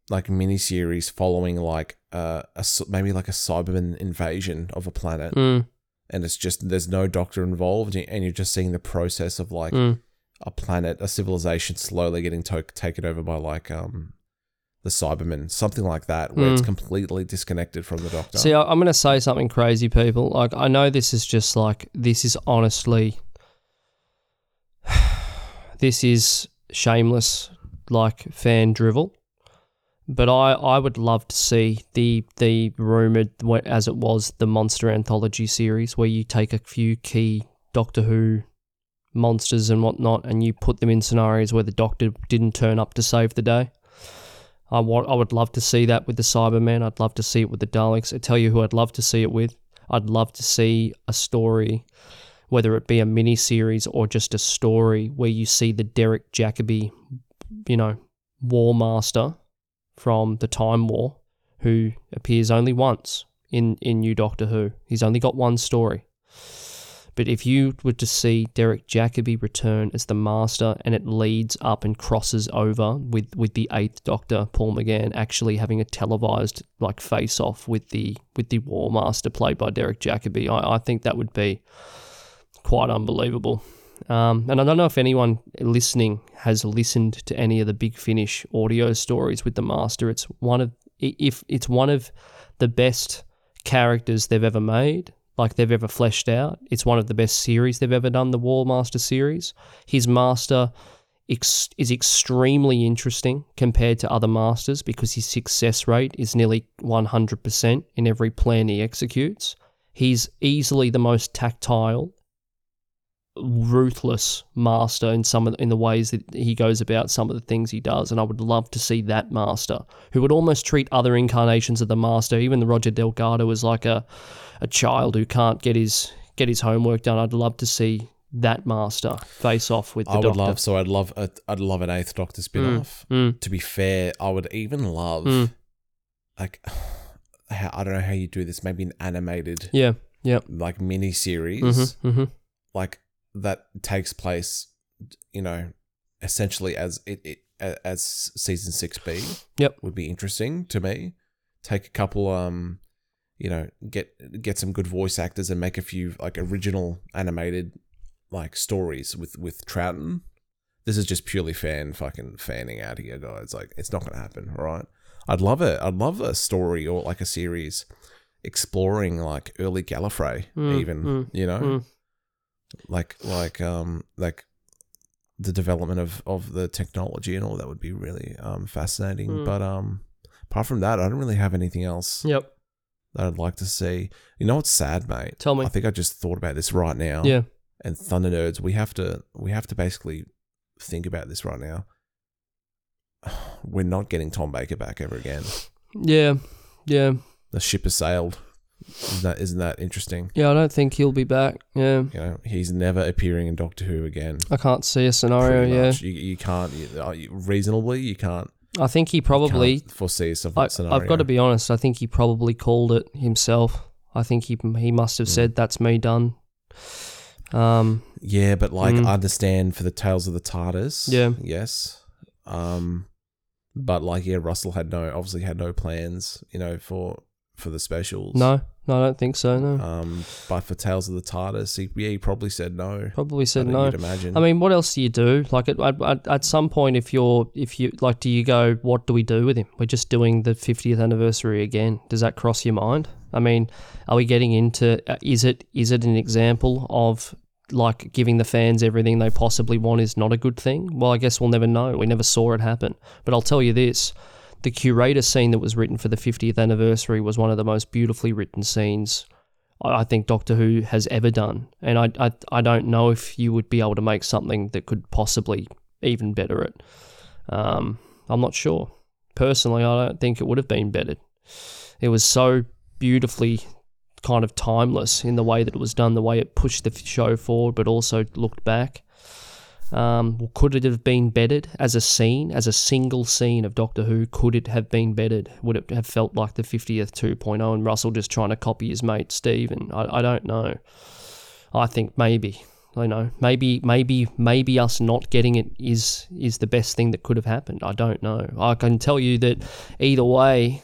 like miniseries following like uh, a maybe like a Cyberman invasion of a planet, mm, and it's just there's no Doctor involved, and you're just seeing the process of like mm. a planet, a civilization slowly getting to- taken over by like um the Cybermen, something like that, where it's Mm. completely disconnected from the Doctor. See, I'm going to say something crazy, people. Like, I know this is just like, this is honestly, this is shameless, like fan drivel. But I, I would love to see the the rumored, as it was, the monster anthology series, where you take a few key Doctor Who monsters and whatnot, and you put them in scenarios where the Doctor didn't turn up to save the day. I want, I would love to see that with the Cybermen. I'd love to see it with the Daleks. I tell you who I'd love to see it with. I'd love to see a story, whether it be a mini series or just a story where you see the Derek Jacobi, you know, War Master from the Time War, who appears only once in in New Doctor Who. He's only got one story. But if you were to see Derek Jacobi return as the Master and it leads up and crosses over with, with the Eighth Doctor, Paul McGann, actually having a televised like face off with the with the War Master played by Derek Jacobi, I, I think that would be quite unbelievable. Um, and I don't know if anyone listening has listened to any of the Big Finish audio stories with the Master. It's one of if it's one of the best characters they've ever made, like they've ever fleshed out. It's one of the best series they've ever done, the War Master series. His Master ex- is extremely interesting compared to other Masters because his success rate is nearly 100% in every plan he executes. He's easily the most tactile ruthless master in some of in the ways that he goes about some of the things he does and I would love to see that master who would almost treat other incarnations of the master even the Roger Delgado as like a a child who can't get his get his homework done I'd love to see that master face off with the I would doctor love so I'd love a, I'd love an Eighth Doctor spin off. Mm, To be fair, I would even love Mm. like I don't know how you do this. Maybe an animated Yeah. Yeah. like mini series Mm-hmm, mm-hmm. like that takes place, you know, essentially as it, it as season six B. Yep. would be interesting to me. Take a couple, um, you know, get get some good voice actors and make a few like original animated like stories with with Troughton. This is just purely fan fucking fanning out here, guys. Like it's not gonna happen, all right? I'd love it. I'd love a story or like a series exploring like early Gallifrey, Mm, even mm, you know, mm. Like like um like the development of of the technology and all that would be really um fascinating. Mm. But um, apart from that, I don't really have anything else Yep. that I'd like to see. You know what's sad, mate? Tell me. I think I just thought about this right now. Yeah. And Thunder Nerds, we have to we have to basically think about this right now. We're not getting Tom Baker back ever again. Yeah. Yeah. The ship has sailed. Isn't that isn't that interesting? Yeah. I don't think he'll be back. Yeah. You know, he's never appearing in Doctor Who again. I can't see a scenario. pretty Yeah. much. You, you can't you, uh, you- reasonably you can't I think he probably. can't foresee some I, scenario. I've got to be honest. I think he probably called it himself. I think he he must have Mm. said, "That's me done." Um. Yeah, but like Mm. I understand for the Tales of the TARDIS. Yeah. Yes. Um but like yeah, Russell had no obviously had no plans, you know, for for the specials. No. No, I don't think so. No. Um but for Tales of the TARDIS, he, yeah, he probably said no. Probably said think no. You'd imagine. I mean, what else do you do? Like at, at, at- at some point, if you're if you like, do you go? What do we do with him? We're just doing the 50th anniversary again. Does that cross your mind? I mean, are we getting into? uh, Is it is it an example of like giving the fans everything they possibly want is not a good thing? Well, I guess we'll never know. We never saw it happen. But I'll tell you this: the curator scene that was written for the 50th anniversary was one of the most beautifully written scenes I think Doctor Who has ever done. And I, I, I don't know if you would be able to make something that could possibly even better it. Um, I'm not sure. Personally, I don't think it would have been bettered. It was so beautifully kind of timeless in the way that it was done, the way it pushed the show forward, but also looked back. Um, could it have been bettered as a scene, as a single scene of Doctor Who? Could it have been bettered? Would it have felt like the 50th 2.0 and Russell just trying to copy his mate Steve? And I, I don't know. I think maybe, I know, maybe, maybe, maybe us not getting it is is the best thing that could have happened. I don't know. I can tell you that either way,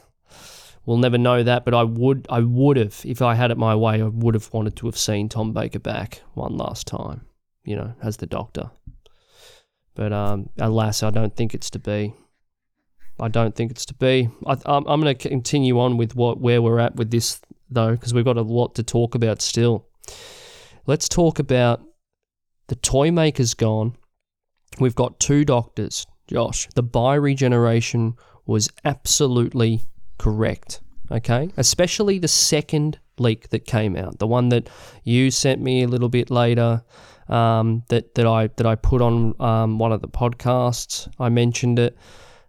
we'll never know that. But I would, I would have, if I had it my way, I would have wanted to have seen Tom Baker back one last time. You know, as the Doctor. But um, alas, I don't think it's to be. I don't think it's to be. I, I'm, I'm going to continue on with what where we're at with this though, because we've got a lot to talk about still. Let's talk about the toy maker's gone. We've got two doctors, Josh. The bi regeneration was absolutely correct. Okay, especially the second leak that came out, the one that you sent me a little bit later um, that that I that I put on um, one of the podcasts. I mentioned it.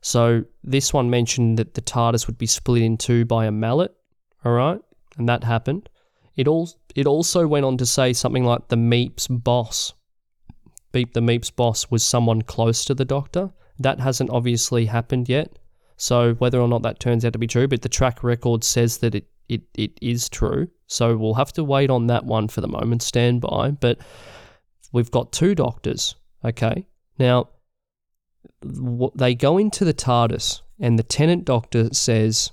So this one mentioned that the TARDIS would be split in two by a mallet. All right, and that happened. It all it also went on to say something like the Meeps boss, Beep the Meeps boss was someone close to the Doctor. That hasn't obviously happened yet. So whether or not that turns out to be true, but the track record says that it, it, it is true. So we'll have to wait on that one for the moment. Stand by. But we've got two doctors. Okay. Now, they go into the TARDIS, and the Tennant doctor says,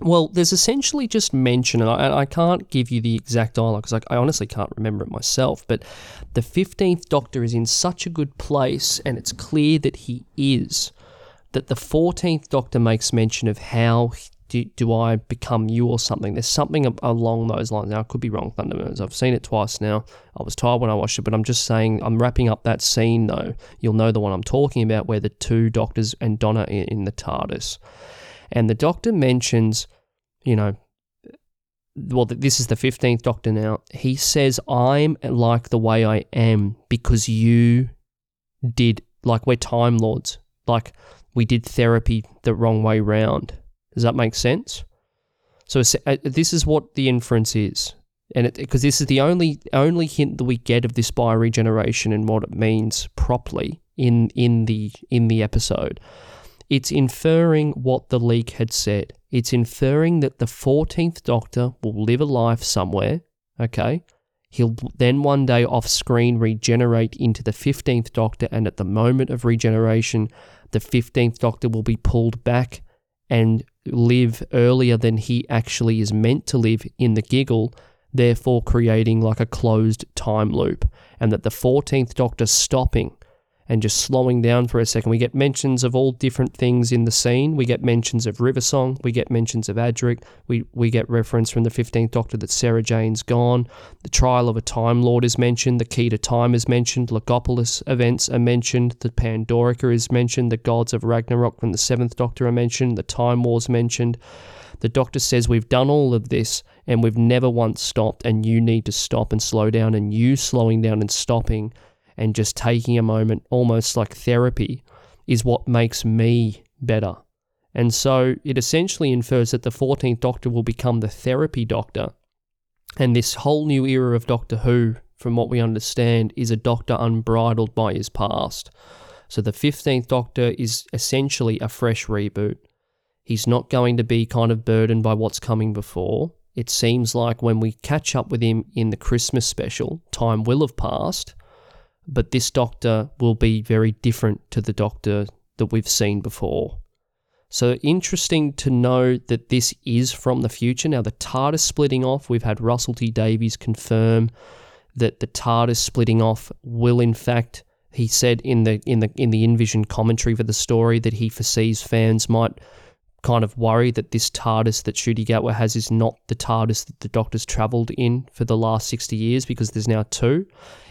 well, there's essentially just mention, and I, I can't give you the exact dialogue because I, I honestly can't remember it myself, but the 15th Doctor is in such a good place, and it's clear that he is, that the 14th Doctor makes mention of how do, do I become you or something. There's something along those lines. Now, I could be wrong, Thunder Nerds. I've seen it twice now. I was tired when I watched it, but I'm just saying, I'm wrapping up that scene, though. You'll know the one I'm talking about where the two Doctors and Donna are in the TARDIS. And the Doctor mentions, you know, well, this is the 15th Doctor now. He says, I'm like the way I am because you did, like, we're Time Lords. Like, we did therapy the wrong way round. Does that make sense? So uh, this is what the inference is, and because this is the only only hint that we get of this bi-regeneration and what it means properly in in the in the episode It's inferring what the leak had said. It's inferring that the 14th Doctor will live a life somewhere, okay? He'll then one day off screen regenerate into the 15th Doctor, and at the moment of regeneration, the 15th Doctor will be pulled back and live earlier than he actually is meant to live in the giggle, therefore creating like a closed time loop. And that the 14th Doctor stopping and just slowing down for a second. We get mentions of all different things in the scene. We get mentions of River Song. We get mentions of Adric. We, we get reference from the 15th Doctor that Sarah Jane's gone. The trial of a Time Lord is mentioned. The key to time is mentioned. Logopolis events are mentioned. The Pandorica is mentioned. The gods of Ragnarok from the 7th Doctor are mentioned. The Time Wars mentioned. The Doctor says, We've done all of this and we've never once stopped, and you need to stop and slow down. And you slowing down and stopping and just taking a moment, almost like therapy, is what makes me better. And so it essentially infers that the 14th Doctor will become the therapy doctor. And this whole new era of Doctor Who, from what we understand, is a doctor unbridled by his past. So the 15th Doctor is essentially a fresh reboot. He's not going to be kind of burdened by what's coming before. It seems like when we catch up with him in the Christmas special, time will have passed, but this doctor will be very different to the doctor that we've seen before. So interesting to know that this is from the future. Now the TARDIS splitting off, we've had Russell T Davies confirm that the TARDIS splitting off will in fact he said in the in the in the InVision commentary for the story that he foresees fans might kind of worry that this TARDIS that Ncuti Gatwa has is not the TARDIS that the Doctor's travelled in for the last 60 years because there's now two.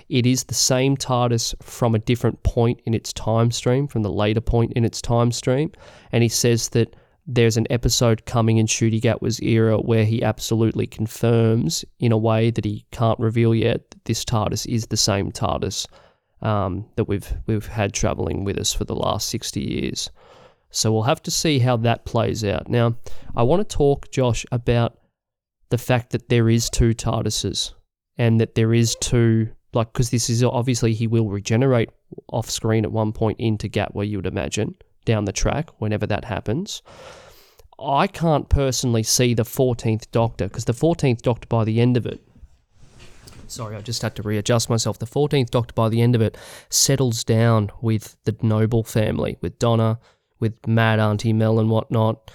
It is the same TARDIS from a different point in its time stream, from the later point in its time stream. And he says that there's an episode coming in Ncuti Gatwa's era where he absolutely confirms, in a way that he can't reveal yet, that this TARDIS is the same TARDIS um, that we've we've had traveling with us for the last 60 years. So we'll have to see how that plays out. Now, I want to talk, Josh, about the fact that there is two TARDISes and that there is two like because this is obviously he will regenerate off screen at one point into Gatwa you would imagine down the track whenever that happens. I can't personally see the 14th Doctor because the 14th Doctor by the end of it sorry, I just had to readjust myself. The 14th Doctor, by the end of it, settles down with the Noble family, with Donna, with Mad Auntie Mel and whatnot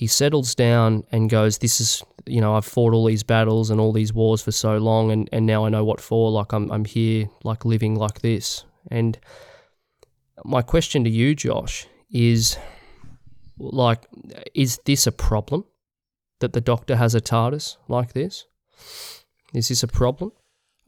he settles down and goes, This is, you know, I've fought all these battles and all these wars for so long, and, and now I know what for. Like, I'm, I'm here, like, living like this. And my question to you, Josh, is like, is this a problem that the doctor has a TARDIS like this? Is this a problem?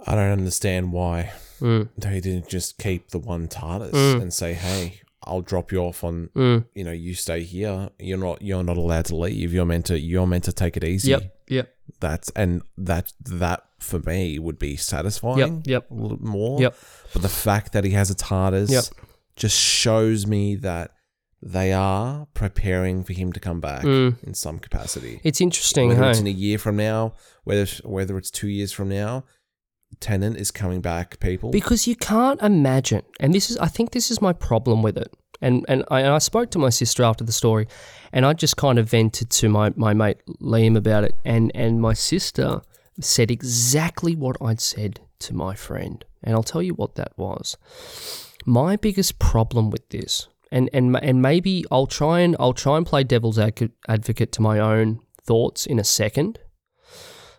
I don't understand why Mm. they didn't just keep the one TARDIS Mm. and say, "Hey, I'll drop you off on. Mm. You know, you stay here. You're not. You're not allowed to leave. You're meant to. You're meant to take it easy. Yep. Yep. That's and that that for me would be satisfying. Yep. Yep. A little more. Yep. But the fact that he has a TARDIS Yep. just shows me that they are preparing for him to come back Mm. in some capacity. It's interesting, whether hey? it's in a year from now, whether whether it's two years from now, Tennant is coming back. People, Because you can't imagine, and this is, I think this is my problem with it. And and I, and I spoke to my sister after the story, and I just kind of vented to my, my mate Liam about it, and and my sister said exactly what I'd said to my friend, and I'll tell you what that was. My biggest problem with this, and and and maybe I'll try and I'll try and play devil's advocate advocate to my own thoughts in a second,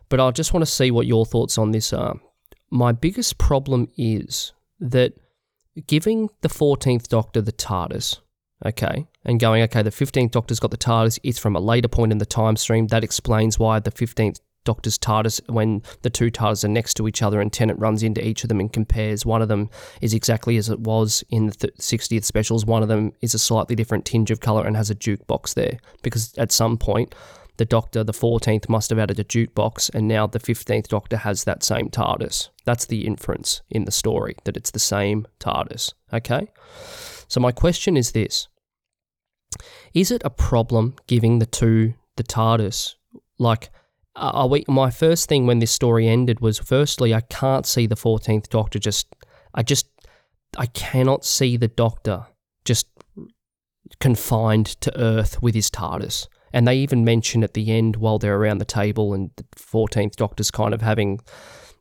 but I just want to see what your thoughts on this are my biggest problem is that giving the 14th Doctor the TARDIS, okay, and going, okay, the 15th Doctor's got the TARDIS, it's from a later point in the time stream. That explains why the 15th Doctor's TARDIS, when the two TARDIS are next to each other and Tennant runs into each of them and compares, one of them is exactly as it was in the th- 60th specials, one of them is a slightly different tinge of colour and has a jukebox there. Because at some point, the Doctor, the 14th, must have added a jukebox, and now the 15th Doctor has that same TARDIS. That's the inference in the story, that it's the same TARDIS. Okay? So, my question is this Is it a problem giving the two the TARDIS? Like, are we, my first thing when this story ended was firstly, I can't see the 14th Doctor just, I just, I cannot see the Doctor just confined to Earth with his TARDIS. And they even mention at the end while they're around the table and the 14th Doctor's kind of having,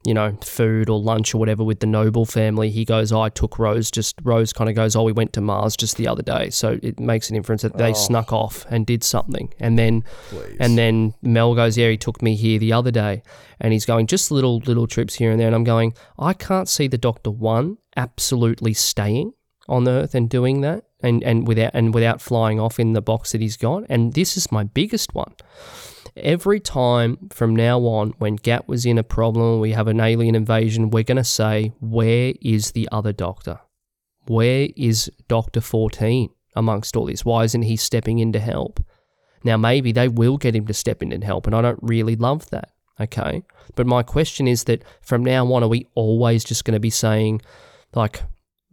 you know, food or lunch or whatever with the Noble family, he goes, I took Rose, just Rose kind of goes, Oh, we went to Mars just the other day. So it makes an inference that they Oh. snuck off and did something. And then Please. and then Mel goes, Yeah, he took me here the other day. And he's going, just little little trips here and there. And I'm going, I can't see the Doctor one absolutely staying on Earth and doing that and, and without and without flying off in the box that he's got. And this is my biggest one. Every time from now on, when Gat was in a problem, we have an alien invasion, we're gonna say, Where is the other doctor? Where is Doctor 14 amongst all this? Why isn't he stepping in to help? Now, maybe they will get him to step in and help, and I don't really love that. Okay. But my question is that from now on, are we always just going to be saying, like,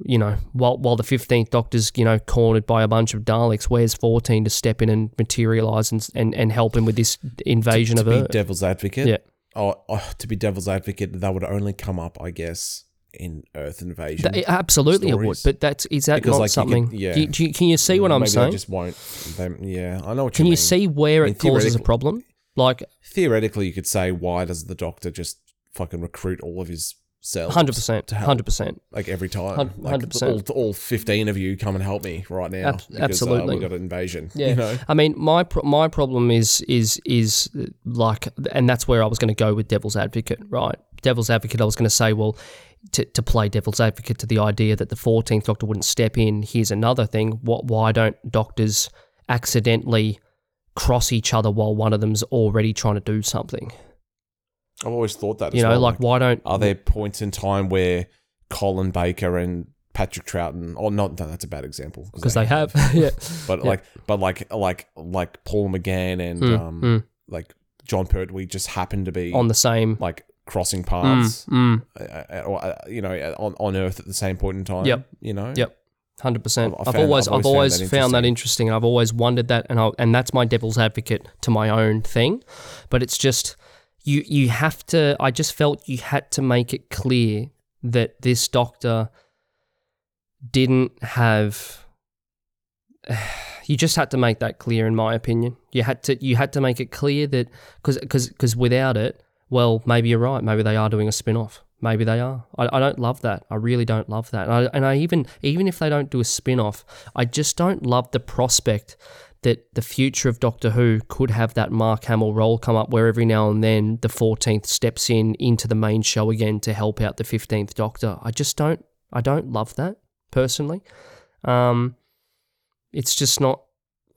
you know, while, while the 15th Doctor's, you know, cornered by a bunch of Daleks, where's 14 to step in and materialize and, and, and help him with this invasion to of be Earth? devil's advocate. Yeah. Oh, oh, to be devil's advocate, that would only come up, I guess, in Earth Invasion. Th- absolutely, it would. But that's is that Because, not like, you something? could- yeah. do you- you- can you see what I'm saying? They just won't. They, yeah, I know what Can you mean. Can you see where I mean, it causes a problem? Like Theoretically, you could say, why does the Doctor just fucking recruit all of his cells? hundred percent, hundred percent. Like every time, 100%. all, all fifteen of you come and help me right now. Ab- because, absolutely. uh, we got an invasion. Yeah. you know? I mean, my pro- my problem is is is uh, like, and that's where I was going to go with devil's advocate, right? Devil's advocate. I was going to say, well, to, to play devil's advocate to the idea that the fourteenth Doctor wouldn't step in. Here's another thing: what? Why don't Doctors accidentally cross each other while one of them's already trying to do something? I've always thought that. You know, well. like why don't are there points in time where Colin Baker and Patrick Troughton, or not? No, that's a bad example because they have, yeah, But Yeah. like, but like, like, like Paul McGann and Mm, um, mm. like Jon Pertwee just happen to be on the same. like crossing Mm, paths, mm. uh, uh, or uh, you know, uh, on, on Earth at the same point in time. Yep. You know. Yep. Hundred percent. I've- I've always, I've always found that found that interesting, and I've always wondered that, and I, and that's my devil's advocate to my own thing. But it's just you, you have to. I just felt you had to make it clear that this doctor didn't have. You just had to make that clear, in my opinion. You had to, you had to make it clear that because, because, because without it, well, maybe you're right. Maybe they are doing a spin off. Maybe they are. I, I don't love that. I really don't love that. And I, and I even even if they don't do a spin off, I just don't love the prospect that the future of Doctor Who could have that Mark Hamill role come up where every now and then the 14th steps in into the main show again to help out the 15th Doctor. I just don't I don't love that personally. Um it's just not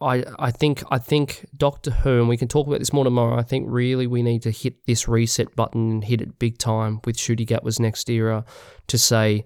I, I think I think Doctor Who, and we can talk about this more tomorrow. I think really we need to hit this reset button and hit it big time with Ncuti Gatwa's next era to say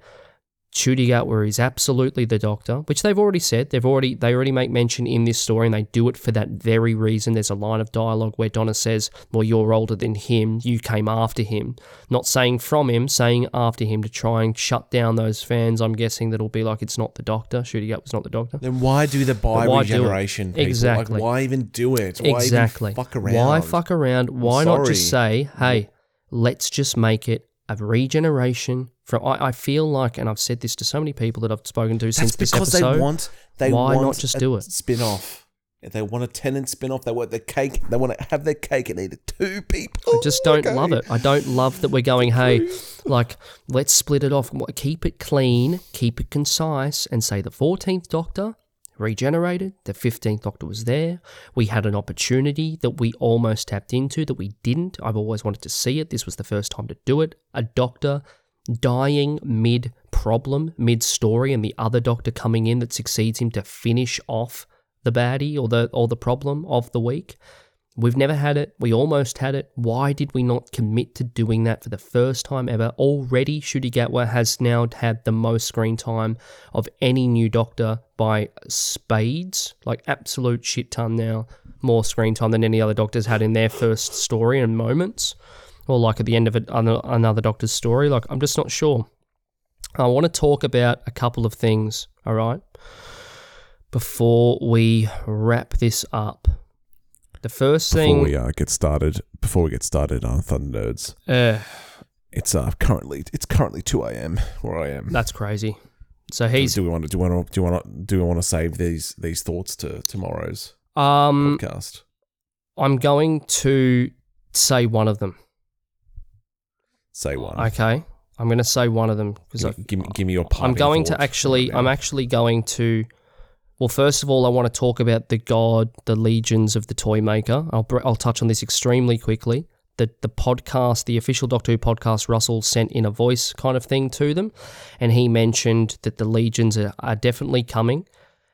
Ncuti Gatwa is absolutely the Doctor, which they've already said. They've already they already make mention in this story, and they do it for that very reason. There's a line of dialogue where Donna says, "Well, you're older than him. You came after him." Not saying from him, saying after him to try and shut down those fans. I'm guessing that'll be like it's not the Doctor. Ncuti Gatwa's not the Doctor. Then why do the bi regeneration? Exactly. Like, why even do it? Why exactly. Fuck around? Why fuck around? Why not just say, hey, let's just make it a regeneration from I, I feel like and I've said this to so many people that I've spoken to since this because episode. they want. They Why want not just a do it? Spin off. They want a Tennant spin off. They want the cake. They want to have their cake and eat it too, people. I just don't Okay. love it. I don't love that we're going, hey, like, let's split it off. Keep it clean, keep it concise, and say the 14th Doctor regenerated, the 15th Doctor was there. We had an opportunity that we almost tapped into that we didn't. I've always wanted to see it. This was the first time to do it. A Doctor dying mid problem, mid story, and the other Doctor coming in that succeeds him to finish off the baddie or the or the problem of the week. We've never had it. We almost had it. Why did we not commit to doing that for the first time ever? Already, Ncuti Gatwa has now had the most screen time of any new Doctor by spades, like absolute shit ton now. More screen time than any other Doctors had in their first story and moments, or like at the end of another Doctor's story. Like I'm just not sure. I want to talk about a couple of things. All right, before we wrap this up. The first Before thing, Before we uh, get started, before we get started on Thunder Nerds, uh, it's uh currently it's currently two a.m. where I am. that's crazy. So he's do we want to do we want to do we want to do we want to save these these thoughts to tomorrow's um podcast? I'm going to say one of them. Say one. Okay. I'm going to say one of them because give, me, give, me, give me your. I'm going to actually right I'm actually going to well first of all I want to talk about the god the legions of the toy maker. I'll br- I'll touch on this extremely quickly. The the podcast, the official Doctor Who podcast Russell sent in a voice kind of thing to them and he mentioned that the legions are, are definitely coming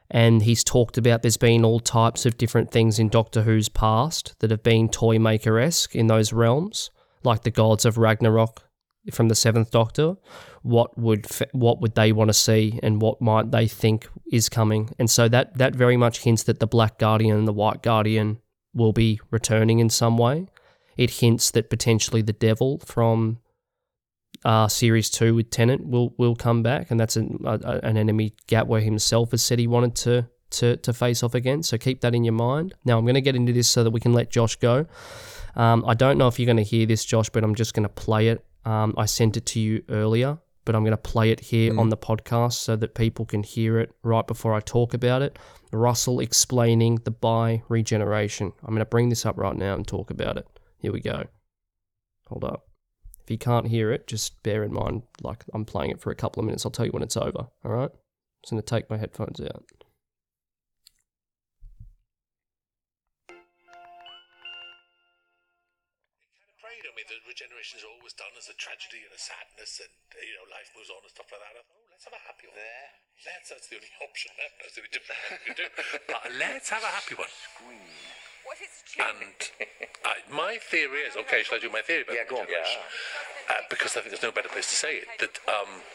and he's talked about there's been all types of different things in Doctor Who's past that have been toy maker esque in those realms, like the gods of Ragnarok from the Seventh Doctor. What would what would they want to see, and what might they think is coming? And so that that very much hints that the Black Guardian and the White Guardian will be returning in some way. It hints that potentially the Devil from uh, series two with Tennant will will come back, and that's an, a, an enemy Gatwa himself has said he wanted to to to face off against. So keep that in your mind. Now I'm going to get into this so that we can let Josh go. Um, I don't know if you're going to hear this, Josh, but I'm just going to play it. Um, I sent it to you earlier, but I'm going to play it here on the podcast so that people can hear it right before I talk about it. Russell explaining the bi regeneration. I'm going to bring this up right now and talk about it. Here we go. Hold up. If you can't hear it, just bear in mind, like I'm playing it for a couple of minutes. I'll tell you when it's over. All right. I'm just going to take my headphones out. Of preyed on me that regeneration is always done as a tragedy and a sadness, and you know life moves on and stuff like that. I thought, oh, let's have a happy one. There. Let's. That's the only option. That's the only different one we can do. But let's have a happy one. What is And uh, my theory is okay. Shall I do my theory about Yeah, go on. regeneration? Uh, because I think there's no better place to say it. That um,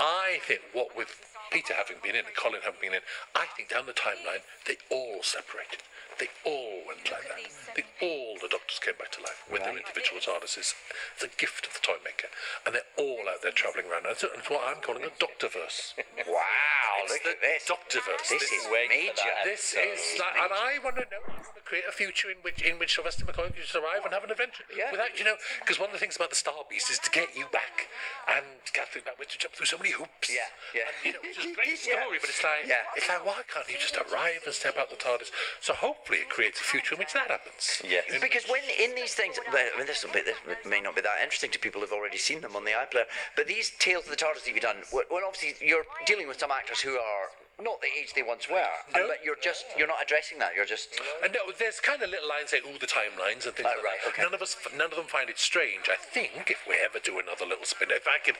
I think what with Peter having been in and Colin having been in, I think down the timeline they all separated. They all went like that. They all the doctors came back to life with their individual TARDISes. It's a gift of the toy maker, and they're all out there travelling around. And it's it's what I'm calling a Doctorverse. Wow, look the at this. Doctorverse. This is major. This is like, and I want to know how to create a future in which in which Sylvester McCoy can just arrive and have an adventure. Yeah. Without you know, because one of the things about the Star Beast is to get you back and Catherine Batwitch to jump through so many hoops. Yeah, yeah. And, you know, it's just a great Yeah. story, but it's like Yeah. it's like why can't you just arrive and step out the TARDIS? So hopefully it creates a future in which that happens. Yes. In Because when in these things, well, I mean, this, will be, this may not be that interesting to people who've already seen them on the iPlayer, but these Tales of the TARDIS that you've done, well, obviously you're dealing with some actors who are not the age they once were, and- No. but you're just you're not addressing that. You're just And no, there's kind of little lines saying, "Ooh, the timelines and things Oh, like right, that." okay. None of us, none of them find it strange. I think if we ever do another little spin, if I could,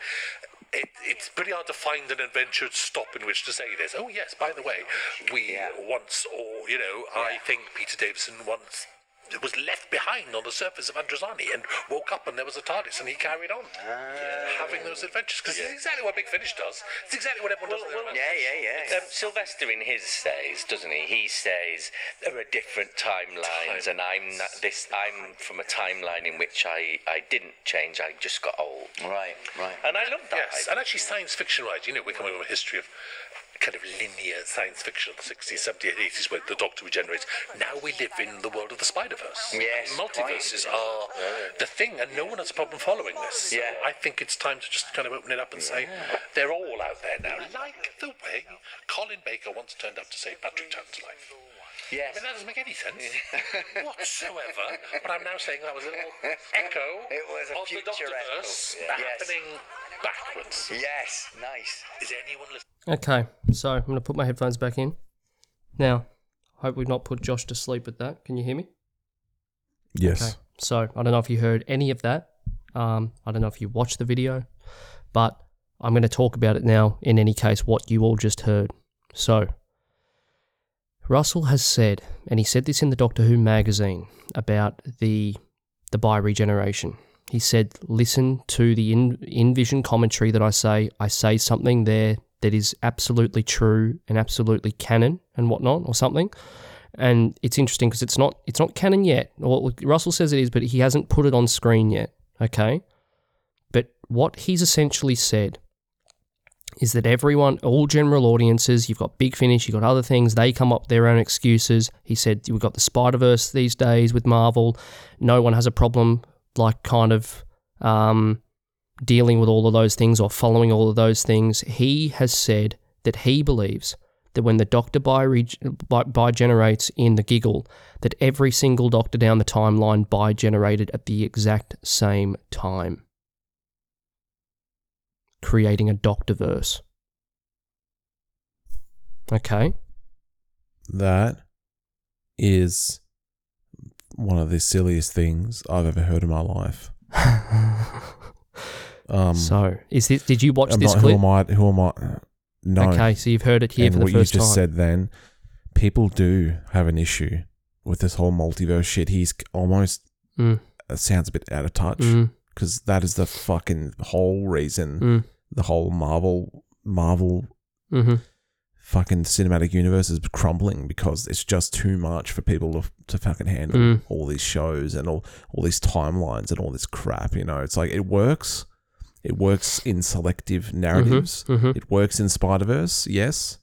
it, it's pretty hard to find an adventure stop in which to say this. Oh yes, by the way, we Yeah. once, or you know, I think Peter Davison once was left behind on the surface of Androzani and woke up and there was a TARDIS and he carried on having those adventures because it's exactly what Big Finish does. It's exactly what everyone does. in their yeah, yeah, yeah. Um, Sylvester in his says, doesn't he? He says there are different timelines, and I'm not, this. I'm from a timeline in which I, I didn't change. I just got old, right, right. and I love that. Yes, and actually science fiction, right? You know, we're coming from a history of kind of linear science fiction of the 60s, 70s, 80s where the Doctor regenerates. Now we live in the world of the Spider-Verse. Yes, Multiverses are the thing, and no one has a problem following this. So Yeah. I think it's time to just kind of open it up and say, they're all out there now, like the way Colin Baker once turned up to save Patrick Chan's life. I Yes. mean, that doesn't make any sense whatsoever. But I'm now saying that was a little echo It was a of the future. Doctorverse Yeah. Yes. happening backwards. Yes. Nice. Is anyone listening? Okay, so I'm going to put my headphones back in. Now, hope we've not put Josh to sleep with that. Can you hear me? Yes. Okay. So I don't know if you heard any of that. Um, I don't know if you watched the video, but I'm going to talk about it now. In any case, what you all just heard. So Russell has said, and he said this in the Doctor Who magazine about the the bi regeneration. He said, "Listen to the in, in vision commentary that I say. I say something there that is absolutely true and absolutely canon and whatnot, or something." and it's interesting because it's not it's not canon yet. Or Russell says it is, but he hasn't put it on screen yet. Okay, but what he's essentially said is that everyone, all general audiences, you've got Big Finish, you've got other things, they come up with their own excuses. He said we've got the Spider Verse these days with Marvel. No one has a problem, like kind of um, dealing with all of those things or following all of those things, he has said that he believes that when the Doctor bi-reg- bi- bi-generates in the giggle, that every single Doctor down the timeline bi-generated at the exact same time, creating a Doctorverse. Okay. That is one of the silliest things I've ever heard in my life. Um, so, is this? Did you watch I'm this not- clip? Who am I? Who am I? No. Okay, so you've heard it here and for the first time. what you just time. said then, people do have an issue with this whole multiverse shit. He's almost Mm, sounds a bit out of touch mm, because that is the fucking whole reason mm, the whole Marvel Marvel mhm. fucking cinematic universe is crumbling because it's just too much for people to, to fucking handle Mm. all these shows and all all these timelines and all this crap. You know, it's like it works. It works in selective narratives. mhm. It works in Spider Verse, yes,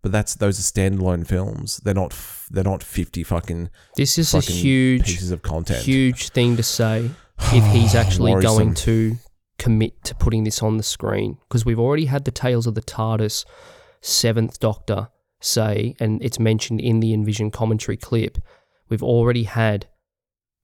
but that's those are standalone films. They're not. f- They're not fifty fucking This is a huge, pieces of content. huge thing to say if he's actually going to commit to putting this on the screen because we've already had the Tales of the TARDIS seventh Doctor say, and it's mentioned in the in-vision commentary clip. We've already had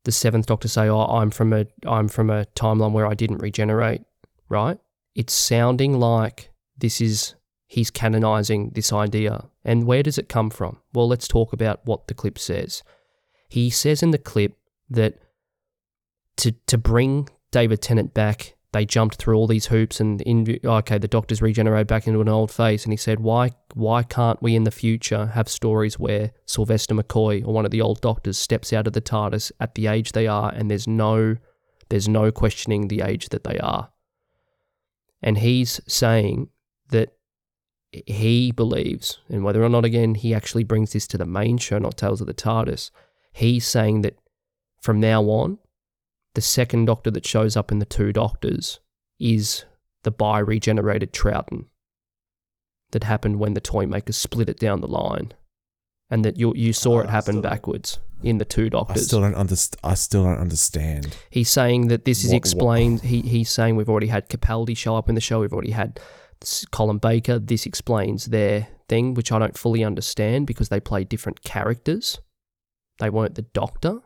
the seventh Doctor say, "Oh, I'm from a I'm from a timeline where I didn't regenerate." Right? It's sounding like this is he's canonizing this idea. And where does it come from? Well, let's talk about what the clip says. He says in the clip that to to bring David Tennant back, they jumped through all these hoops and in okay, the Doctor's regenerated back into an old face, and he said, why why can't we in the future have stories where Sylvester McCoy or one of the old Doctors steps out of the TARDIS at the age they are, and there's no there's no questioning the age that they are, and he's saying that he believes, and whether or not again he actually brings this to the main show, not Tales of the TARDIS, he's saying that from now on, the second Doctor that shows up in the two Doctors is the bi regenerated Troughton that happened when the toy makers split it down the line. And that you you saw oh, it happen backwards in the two doctors. I still don't understand. I still don't understand. He's saying that this is What- what- explained. He, he's saying we've already had Capaldi show up in the show. We've already had Colin Baker. This explains their thing, which I don't fully understand because they play different characters. They weren't the Doctor,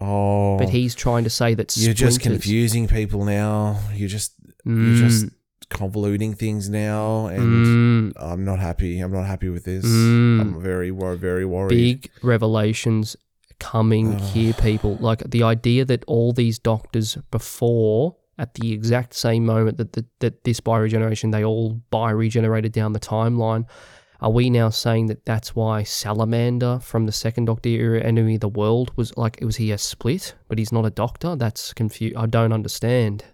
Oh, but he's trying to say that you're just confusing people now. You're just you're just Mm, convoluting things now, and mm, I'm not happy. I'm not happy with this. Mm. I'm very very worried. big revelations coming here, people. Like the idea that all these doctors before, at the exact same moment that the, that this bi-regeneration, they all bi-regenerated down the timeline. Are we now saying that that's why Salamander from the second Doctor era, Enemy of the World, was like, was he a split, but he's not a Doctor? That's confused. I don't understand.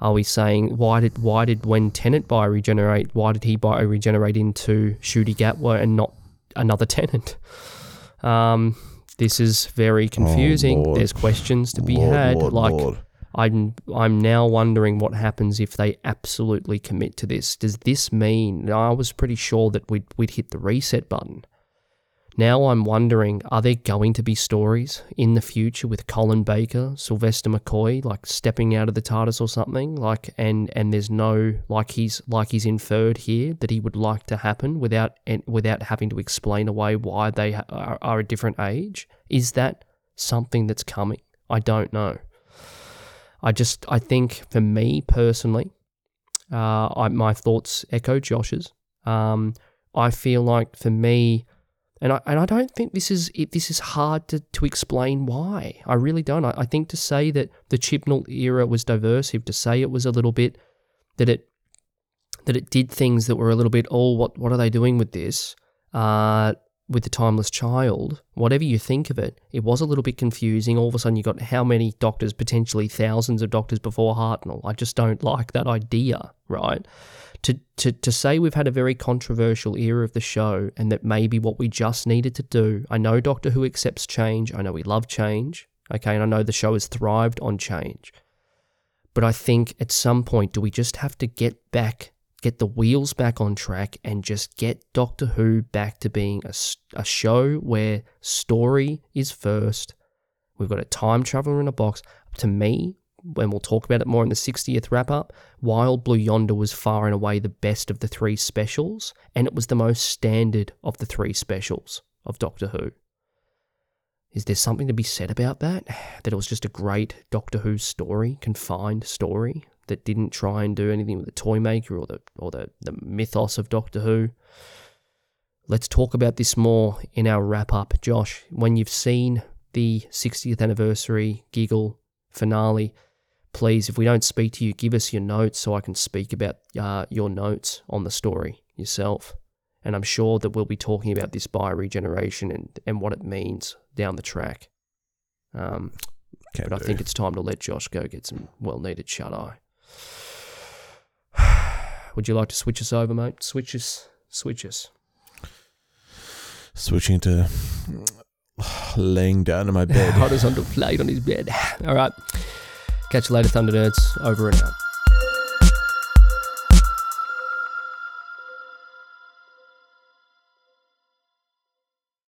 Are we saying why did why did when Tennant bi-regenerate, why did he bi-regenerate into Ncuti Gatwa and not another Tennant? Um, this is very confusing. Lord. There's questions to be Lord, had. Lord, like Lord. I'm I'm now wondering what happens if they absolutely commit to this. Does this mean I was pretty sure that we'd we'd hit the reset button. Now I'm wondering, are there going to be stories in the future with Colin Baker, Sylvester McCoy, like stepping out of the TARDIS or something, like and and there's no like he's like he's inferred here that he would like to happen without and without having to explain away why they are, are a different age. Is that something that's coming? I don't know. I just I think for me personally, uh, I, my thoughts echo Josh's. Um, I feel like for me, and I and I don't think this is it, this is hard to, to explain why. I really don't. I, I think to say that the Chibnall era was diversive, to say it was a little bit that it that it did things that were a little bit oh what what are they doing with this? Uh, with the timeless child, whatever you think of it, it was a little bit confusing. All of a sudden, you got how many doctors, potentially thousands of doctors before Hartnell. I just don't like that idea, right? To, to, to say we've had a very controversial era of the show and that maybe what we just needed to do, I know Doctor Who accepts change, I know we love change, okay, and I know the show has thrived on change. But I think at some point, do we just have to get back get the wheels back on track and just get Doctor Who back to being a, a show where story is first. We've got a time traveler in a box. To me, when we'll talk about it more in the 60th wrap up, Wild Blue Yonder was far and away the best of the three specials, and it was the most standard of the three specials of Doctor Who. Is there something to be said about that? That it was just a great Doctor Who story, confined story, that didn't try and do anything with the Toymaker or the or the, the mythos of Doctor Who. Let's talk about this more in our wrap up, Josh. When you've seen the 60th anniversary giggle finale, please, if we don't speak to you, give us your notes so I can speak about uh, your notes on the story yourself. And I'm sure that we'll be talking about this bi-regeneration and, and what it means down the track. Um, but I think it's time to let Josh go get some well needed shut eye. Would you like to switch us over, mate? Switch us. Switch us. switching to laying down in my bed. Horizontal plate on his bed. All right. Catch you later, Thunder Nerds. Over and out.